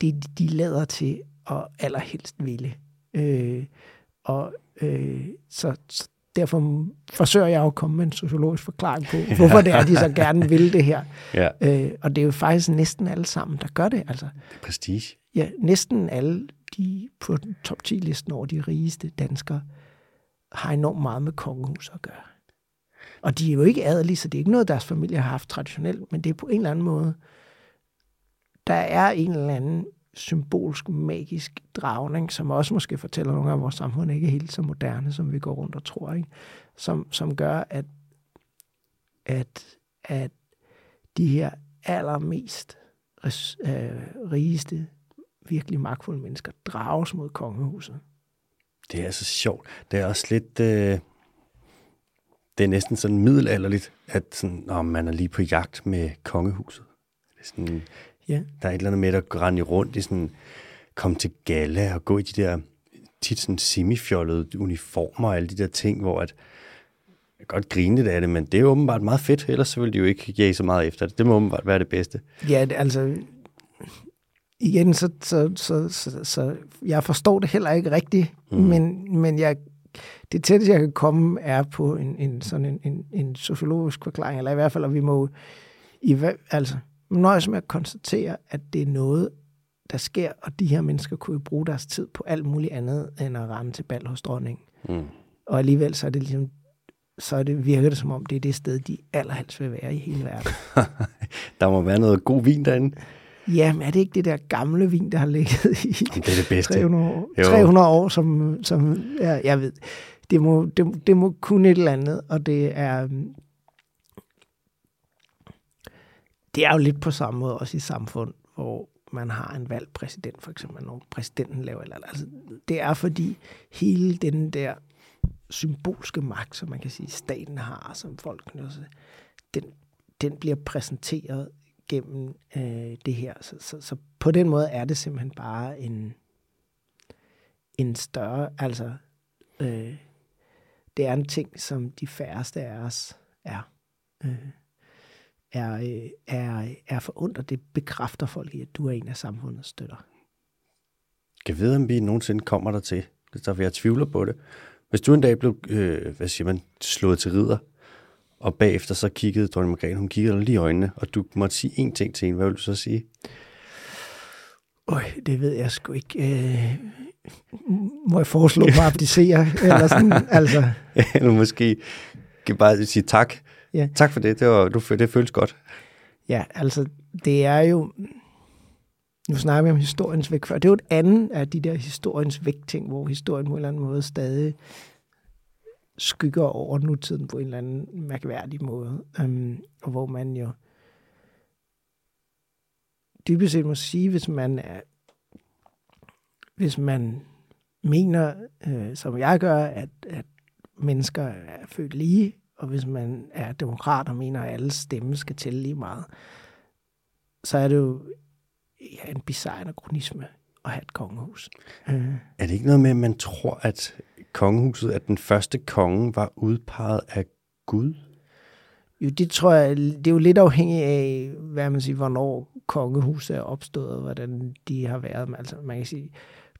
det, de lader til at allerhelst ville. Øh, og øh, så, så derfor forsøger jeg at komme med en sociologisk forklaring på, hvorfor det er, de så gerne vil det her. Ja. Øh, og det er jo faktisk næsten alle sammen, der gør det. Altså, det er prestige. Ja, næsten alle de på top 10-listen over de rigeste danskere har enormt meget med kongehus at gøre. Og de er jo ikke adelige, så det er ikke noget, deres familie har haft traditionelt, men det er på en eller anden måde, der er en eller anden symbolsk, magisk dragning, som også måske fortæller nogle af vores samfund ikke er helt så moderne, som vi går rundt og tror, ikke? Som, som gør, at, at, at de her allermest øh, rigeste, virkelig magtfulde mennesker drages mod kongehuset. Det er så sjovt. Det er også lidt... Øh det er næsten sådan middelalderligt, at sådan, når man er lige på jagt med kongehuset. Det er sådan, ja. Der er et eller andet med at rende rundt i sådan, komme til gala og gå i de der tit sådan semifjollede uniformer og alle de der ting, hvor at, jeg kan godt grine lidt af det, men det er åbenbart meget fedt, ellers så vil de jo ikke jage så meget efter det. Det må åbenbart være det bedste. Ja, altså igen, så, så, så, så, så jeg forstår det heller ikke rigtigt, mm. men, men jeg det tætteste, jeg kan komme, er på en, en sådan en, en, en sociologisk forklaring, eller i hvert fald, at vi må i, altså, nøjes med at konstatere, at det er noget, der sker, og de her mennesker kunne jo bruge deres tid på alt muligt andet, end at rende til bal hos dronningen. Mm. Og alligevel så er det ligesom, så er det, virker det som om, det er det sted, de allerhelst vil være i hele verden. der må være noget god vin derinde. Ja, men er det ikke det der gamle vin, der har ligget i det er det bedste. 300 år, 300 år som, som ja, jeg ved, det må, det, det må kunne et eller andet, og det er, det er jo lidt på samme måde også i samfund, hvor man har en valgt præsident, for eksempel, når præsidenten laver eller altså, det er fordi hele den der symbolske magt, som man kan sige, staten har, som folk den, den bliver præsenteret gennem øh, det her. Så, så, så på den måde er det simpelthen bare en, en større, altså øh, det er en ting, som de færreste af os er. Øh, er, øh, er, er forundret. Det bekræfter folk i, at du er en af samfundets støtter. Jeg ved, om vi nogensinde kommer der til. Det er derfor, jeg tvivler på det. Hvis du en dag blev, øh, hvad siger man, slået til ridder, og bagefter så kiggede dronning Margrethe, hun kiggede dig lige i øjnene, og du måtte sige én ting til hende, hvad vil du så sige? Øj, det ved jeg sgu ikke. Øh, må jeg foreslå mig at abdicere? eller sådan, altså. Eller måske kan bare sige tak. Ja. Tak for det, det, var, du, det føles godt. Ja, altså, det er jo... Nu snakker vi om historiens væk før. Det er jo et andet af de der historiens væk-ting, hvor historien på en eller anden måde stadig skygger over nutiden på en eller anden mærkværdig måde. Um, og hvor man jo dybest set må sige, hvis man er, hvis man mener, øh, som jeg gør, at, at mennesker er født lige, og hvis man er demokrat og mener, at alle stemme skal tælle lige meget, så er det jo ja, en bizarre anachronisme at have et kongehus. Øh. Er det ikke noget med, at man tror, at kongehuset, at den første konge var udpeget af Gud? Jo, det tror jeg, det er jo lidt afhængigt af, hvad man siger, hvornår kongehuset er opstået, og hvordan de har været. Altså, man kan sige,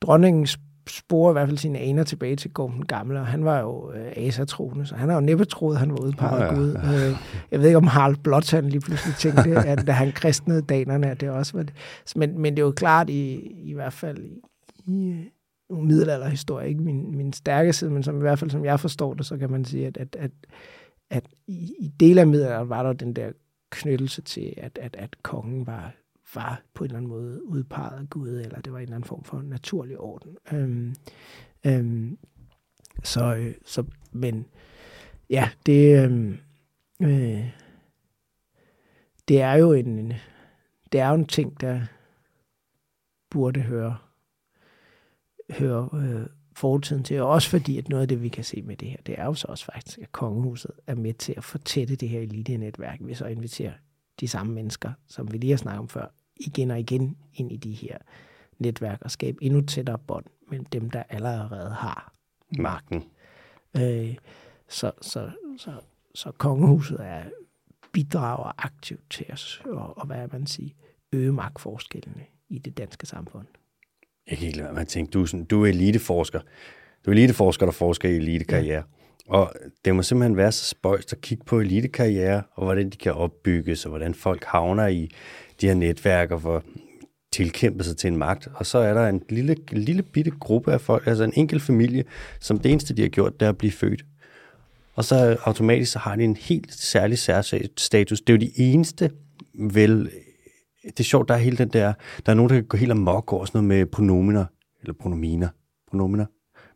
dronningen sporer i hvert fald sine aner tilbage til Gorm den Gamle, og han var jo øh, asatroende, så han har jo næppe troet, han var udpeget af ja, Gud. Ja. Øh, jeg ved ikke, om Harald Blåtand lige pludselig tænkte, at da han kristnede danerne, at det også var det. Men, men det er jo klart, i, i hvert fald i, i middelalderhistorie, ikke min, min stærke side, men som i hvert fald, som jeg forstår det, så kan man sige, at, at, at, at i, i dele af middelalderen var der den der knyttelse til, at, at, at kongen var, var på en eller anden måde udpeget af Gud, eller det var en eller anden form for naturlig orden. Øhm, øhm, så, øh, så, men ja, det, øhm, øh, det er jo en, en, det er jo en ting, der burde høre, høre øh, fortiden til, og også fordi, at noget af det, vi kan se med det her, det er jo så også faktisk, at kongehuset er med til at fortætte det her elite-netværk, vi så inviterer de samme mennesker, som vi lige har snakket om før, igen og igen ind i de her netværk og skabe endnu tættere bånd mellem dem, der allerede har magten. Øh, så, så, så, så kongehuset er bidrager aktivt til os, og, og hvad man sige, øge magtforskellene i det danske samfund. Jeg kan ikke lade være med at tænke, du er, sådan, du er eliteforsker. Du er eliteforsker, der forsker i elitekarriere. Ja. Og det må simpelthen være så spøjst at kigge på elitekarriere, og hvordan de kan opbygges, og hvordan folk havner i de her netværk, og for tilkæmpe sig til en magt. Og så er der en lille, lille bitte gruppe af folk, altså en enkelt familie, som det eneste, de har gjort, det er at blive født. Og så automatisk så har de en helt særlig særstatus. Det er jo de eneste, vel, det er sjovt, der er hele den der, der er nogen, der kan gå helt amok over sådan noget med pronominer, eller pronominer, pronominer.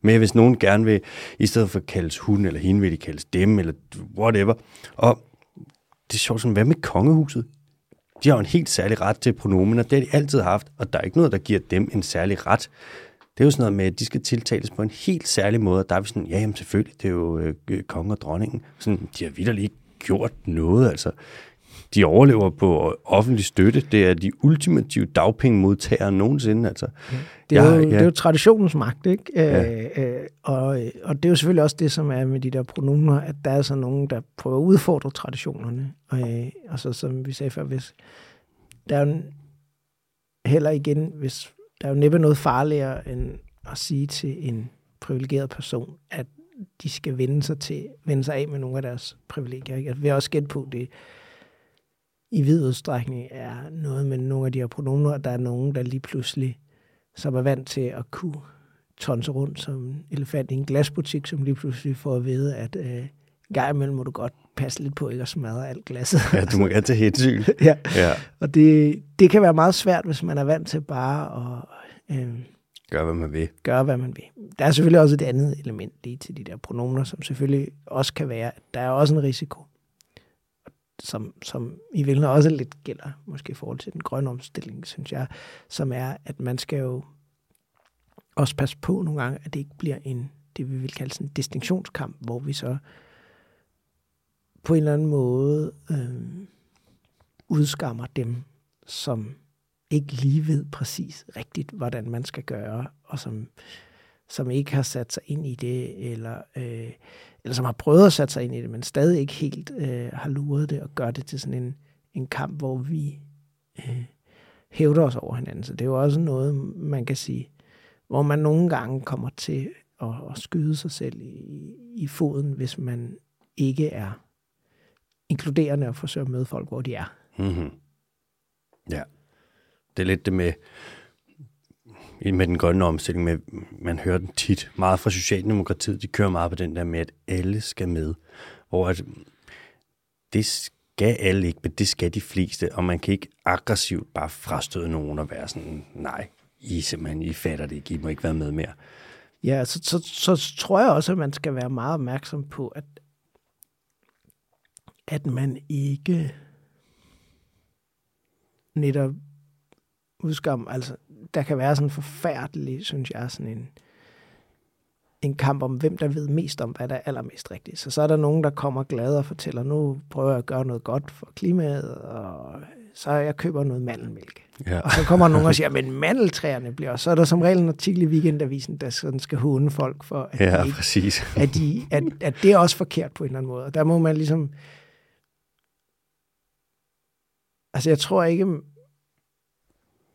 Men hvis nogen gerne vil, i stedet for at kaldes hun eller hende, vil de kaldes dem, eller whatever. Og det er sjovt, sådan, hvad med kongehuset? De har jo en helt særlig ret til pronominer. Det har de altid haft, og der er ikke noget, der giver dem en særlig ret. Det er jo sådan noget med, at de skal tiltales på en helt særlig måde. Der er vi sådan, ja, jamen selvfølgelig, det er jo øh, konge og dronningen. Sådan, de har vidderligt ikke gjort noget, altså de overlever på offentlig støtte. Det er de ultimative dagpengemodtagere nogensinde. Altså, det, er jo, ja. det er jo traditionens magt, ikke? Ja. Øh, øh, og, og det er jo selvfølgelig også det, som er med de der pronomer, at der er så nogen, der prøver at udfordre traditionerne. Og, øh, og så som vi sagde før, hvis der er jo heller igen, hvis der er jo næppe noget farligere end at sige til en privilegeret person, at de skal vende sig, til, vende sig af med nogle af deres privilegier. Ikke? Altså, vi har også gæt på, det i vid udstrækning er noget med nogle af de her pronomer, der er nogen, der lige pludselig, som er vant til at kunne tonse rundt som en elefant i en glasbutik, som lige pludselig får at vide, at øh, gang imellem må du godt passe lidt på ikke at smadre alt glasset. Ja, du må gerne tage hensyn. ja. ja, og det, det kan være meget svært, hvis man er vant til bare at... Øh, Gør, hvad man vil. Gør, hvad man vil. Der er selvfølgelig også et andet element lige til de der pronomer, som selvfølgelig også kan være, at der er også en risiko som, som i virkeligheden også lidt gælder, måske i forhold til den grønne omstilling, synes jeg, som er, at man skal jo også passe på nogle gange, at det ikke bliver en, det vi vil kalde sådan en distinktionskamp, hvor vi så på en eller anden måde øh, udskammer dem, som ikke lige ved præcis rigtigt, hvordan man skal gøre, og som, som ikke har sat sig ind i det, eller øh, eller som har prøvet at sætte sig ind i det, men stadig ikke helt øh, har luret det og gør det til sådan en, en kamp, hvor vi øh, hævder os over hinanden. Så det er jo også noget, man kan sige, hvor man nogle gange kommer til at, at skyde sig selv i, i foden, hvis man ikke er inkluderende og forsøger at møde folk, hvor de er. Mm-hmm. Ja. Det er lidt det med, med den grønne omstilling, med, man hører den tit meget fra Socialdemokratiet, de kører meget på den der med, at alle skal med. Hvor at, det skal alle ikke, men det skal de fleste, og man kan ikke aggressivt bare frastøde nogen og være sådan, nej, I simpelthen, I fatter det ikke, I må ikke være med mere. Ja, så, så, så tror jeg også, at man skal være meget opmærksom på, at, at man ikke netop udskam, altså der kan være sådan en forfærdelig, synes jeg, sådan en, en kamp om, hvem der ved mest om, hvad der er allermest rigtigt. Så så er der nogen, der kommer glade og fortæller, nu prøver jeg at gøre noget godt for klimaet, og så jeg køber noget mandelmælk. Ja. Og så kommer nogen og siger, men mandeltræerne bliver Så er der som regel en artikel i Weekendavisen, der sådan skal hunde folk for, at, ja, de ikke, præcis. at, de, at, at det er også forkert på en eller anden måde. Og der må man ligesom... Altså, jeg tror ikke,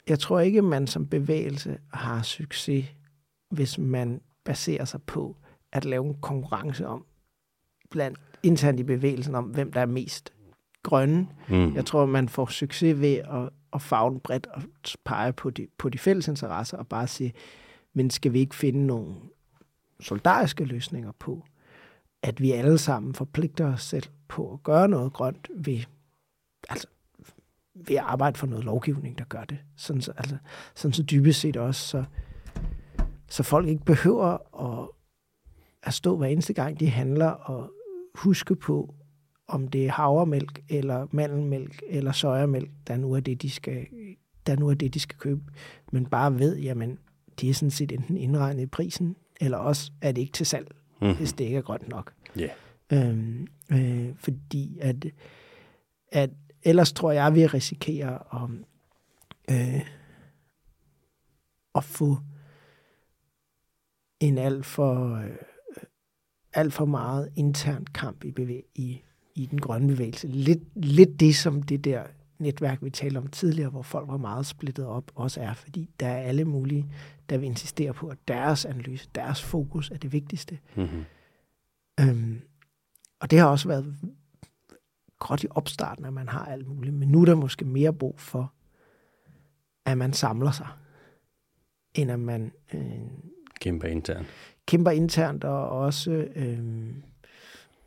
jeg tror ikke, man som bevægelse har succes, hvis man baserer sig på at lave en konkurrence om, blandt internt i bevægelsen, om hvem der er mest grønne. Mm. Jeg tror, man får succes ved at, at farve bredt og pege på de, på de fælles interesser og bare sige, men skal vi ikke finde nogle solidariske løsninger på, at vi alle sammen forpligter os selv på at gøre noget grønt ved, altså, ved at arbejde for noget lovgivning, der gør det. Sådan så, altså, sådan så dybest set også, så, så folk ikke behøver at, at stå hver eneste gang, de handler, og huske på, om det er havremælk, eller mandelmælk, eller sojamælk, der nu er det, de skal, der nu er det, de skal købe. Men bare ved, jamen, de er sådan set enten indregnet i prisen, eller også er det ikke til salg, mm. hvis det ikke er grønt nok. Yeah. Øhm, øh, fordi at, at ellers tror jeg, vi risikerer at, øh, at få en alt for, øh, alt for meget intern kamp i, bevæg- i, i den grønne bevægelse. Lidt, lidt det, som det der netværk, vi talte om tidligere, hvor folk var meget splittet op, også er, fordi der er alle mulige, der vil insistere på, at deres analyse, deres fokus er det vigtigste. Mm-hmm. Øhm, og det har også været godt i opstarten, at man har alt muligt, men nu er der måske mere brug for, at man samler sig, end at man øh, kæmper internt. Kæmper internt, og også øh,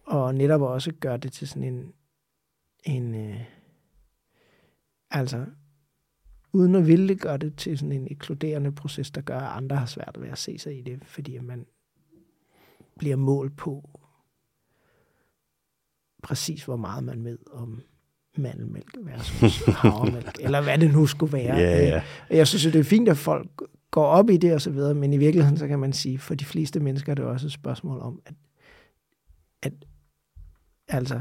og netop også gør det til sådan en, en øh, altså, uden at ville gøre det til sådan en inkluderende proces, der gør, at andre har svært ved at se sig i det, fordi man bliver målt på præcis, hvor meget man ved om mandelmælk versus havremælk, eller hvad det nu skulle være. Ja, ja. Jeg synes, det er fint, at folk går op i det og så videre, men i virkeligheden, så kan man sige, for de fleste mennesker er det også et spørgsmål om, at, at altså,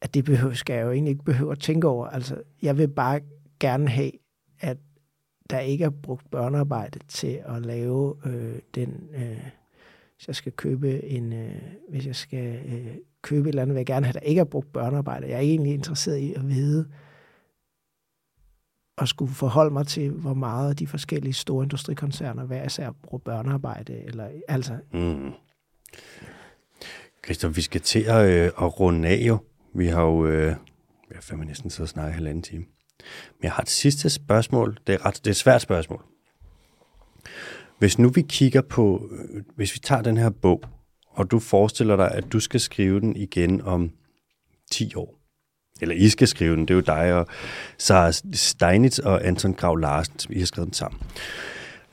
at det behøver, skal jeg jo egentlig ikke behøve at tænke over. Altså, jeg vil bare gerne have, at der ikke er brugt børnearbejde til at lave øh, den, øh, hvis jeg skal købe en, øh, hvis jeg skal øh, købe et eller andet, vil jeg gerne have, der ikke er brugt børnearbejde. Jeg er egentlig interesseret i at vide, og skulle forholde mig til, hvor meget de forskellige store industrikoncerner hver især bruger børnearbejde. Eller, altså. Mm. Christoph, vi skal til at, øh, at runde af jo. Vi har jo, øh, jeg har næsten siddet og snakket halvanden time. Men jeg har et sidste spørgsmål. Det er, ret, det er et svært spørgsmål. Hvis nu vi kigger på, hvis vi tager den her bog, og du forestiller dig, at du skal skrive den igen om 10 år, eller I skal skrive den, det er jo dig og Sara Steinitz og Anton Grav Larsen, som I har skrevet den sammen.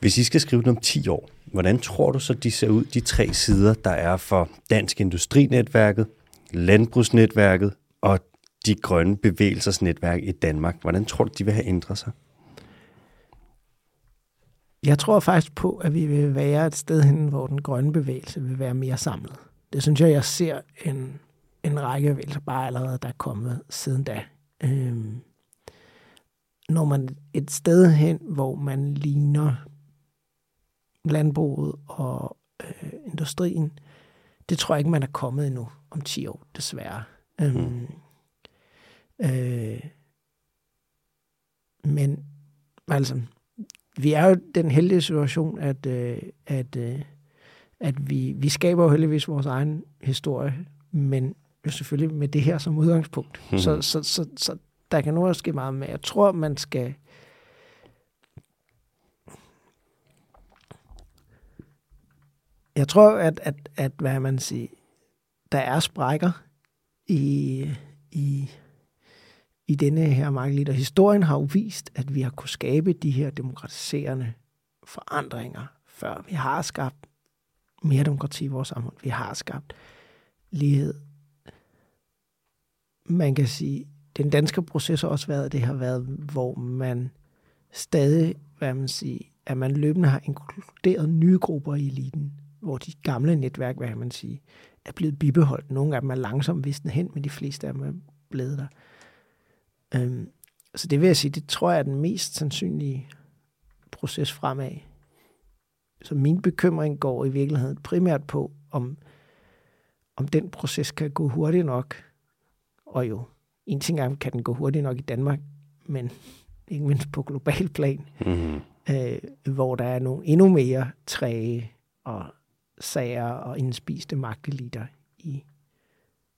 Hvis I skal skrive den om 10 år, hvordan tror du så, de ser ud, de tre sider, der er for Dansk Industrinetværket, Landbrugsnetværket og de grønne bevægelsesnetværk i Danmark? Hvordan tror du, de vil have ændret sig? Jeg tror faktisk på, at vi vil være et sted hen, hvor den grønne bevægelse vil være mere samlet. Det synes jeg, jeg ser en, en række bevægelser bare allerede, der er kommet siden da. Øhm, når man et sted hen, hvor man ligner landbruget og øh, industrien, det tror jeg ikke, man er kommet endnu om 10 år, desværre. Øhm, mm. Øh, men altså, vi er jo den heldige situation, at, øh, at, øh, at vi, vi skaber jo heldigvis vores egen historie, men jo selvfølgelig med det her som udgangspunkt. Mm. Så, så, så, så der kan nu også ske meget med. Jeg tror, man skal... Jeg tror, at, at, at hvad man siger, der er sprækker i, i, i denne her marked. Og historien har jo vist, at vi har kunnet skabe de her demokratiserende forandringer, før vi har skabt mere demokrati i vores samfund. Vi har skabt lighed. Man kan sige, den danske proces har også været, det har været, hvor man stadig, hvad man siger, at man løbende har inkluderet nye grupper i eliten, hvor de gamle netværk, hvad man sige, er blevet bibeholdt. Nogle af dem er langsomt visnet hen, men de fleste af dem er blevet der. Øhm, så det vil jeg sige, det tror jeg er den mest sandsynlige proces fremad. Så min bekymring går i virkeligheden primært på, om, om den proces kan gå hurtigt nok. Og jo, en ting er, kan den gå hurtigt nok i Danmark, men ikke mindst på global plan, mm-hmm. øh, hvor der er nogle endnu mere træge og sager og indspiste magteliter i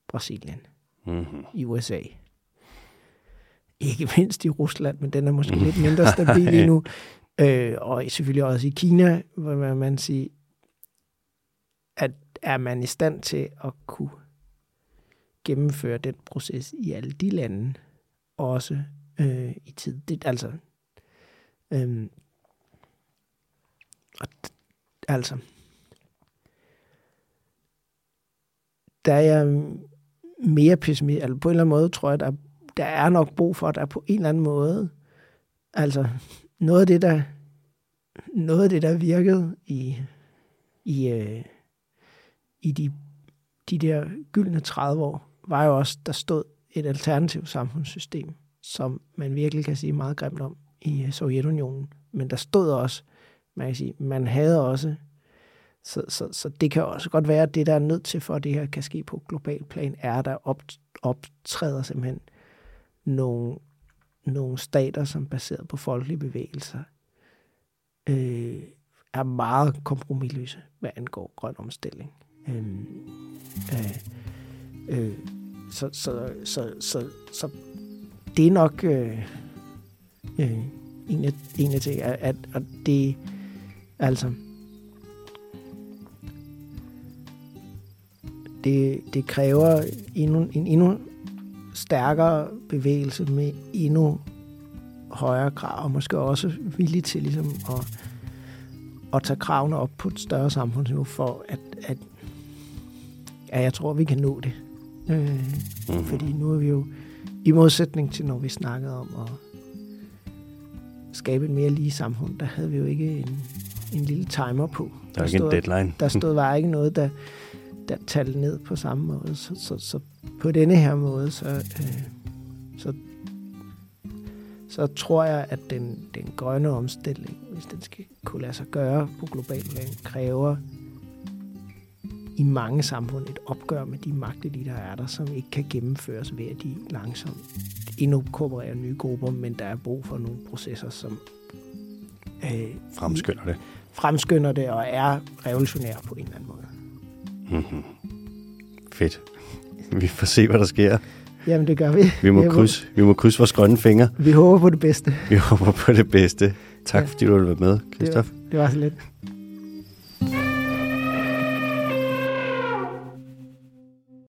Brasilien, mm-hmm. i USA. Ikke mindst i Rusland, men den er måske lidt mindre stabil lige nu. Øh, og selvfølgelig også i Kina, hvor man siger, at er man i stand til at kunne gennemføre den proces i alle de lande, også øh, i tid. Det, altså, øh, og, altså, der er jeg mere pessimistisk. Altså på en eller anden måde tror jeg, der, der er nok brug for, at der på en eller anden måde, altså noget af det, der, noget af det, der virkede i, i, øh, i de, de der gyldne 30 år, var jo også, der stod et alternativt samfundssystem, som man virkelig kan sige meget grimt om i øh, Sovjetunionen. Men der stod også, man kan sige, man havde også så, så, så det kan også godt være, at det, der er nødt til for, at det her kan ske på global plan, er, at der op, optræder simpelthen nogle, nogle stater, som baseret på folkelige bevægelser, øh, er meget kompromilløse, hvad angår grøn omstilling. Øh, øh, øh, så, så, så, så, så det er nok øh, øh, en af, en af ting, at, at, at det altså det, det kræver endnu, en endnu stærkere bevægelse med endnu højere krav, og måske også villig til ligesom at, at tage kravene op på et større samfundsniveau, for at, at ja, jeg tror, vi kan nå det. Øh, mm-hmm. Fordi nu er vi jo i modsætning til, når vi snakkede om at skabe et mere lige samfund, der havde vi jo ikke en, en lille timer på. Der var ikke stod, en deadline. Der stod var ikke noget, der, der talte ned på samme måde. Så, så, så på denne her måde, så, øh, så, så tror jeg, at den, den grønne omstilling, hvis den skal kunne lade sig gøre på global plan, kræver i mange samfund et opgør med de magteliter, der er der, som ikke kan gennemføres ved, at de langsomt inkorporerer nye grupper, men der er brug for nogle processer, som øh, fremskynder det. Fremskynder det og er revolutionære på en eller anden måde. Mm-hmm. Fedt. Vi får se, hvad der sker. Jamen, det gør vi. Vi må, krydse, vi må krydse vores grønne fingre. Vi håber på det bedste. Vi håber på det bedste. Tak, ja. fordi du ville være med, Christoph. Det var, det var så lidt.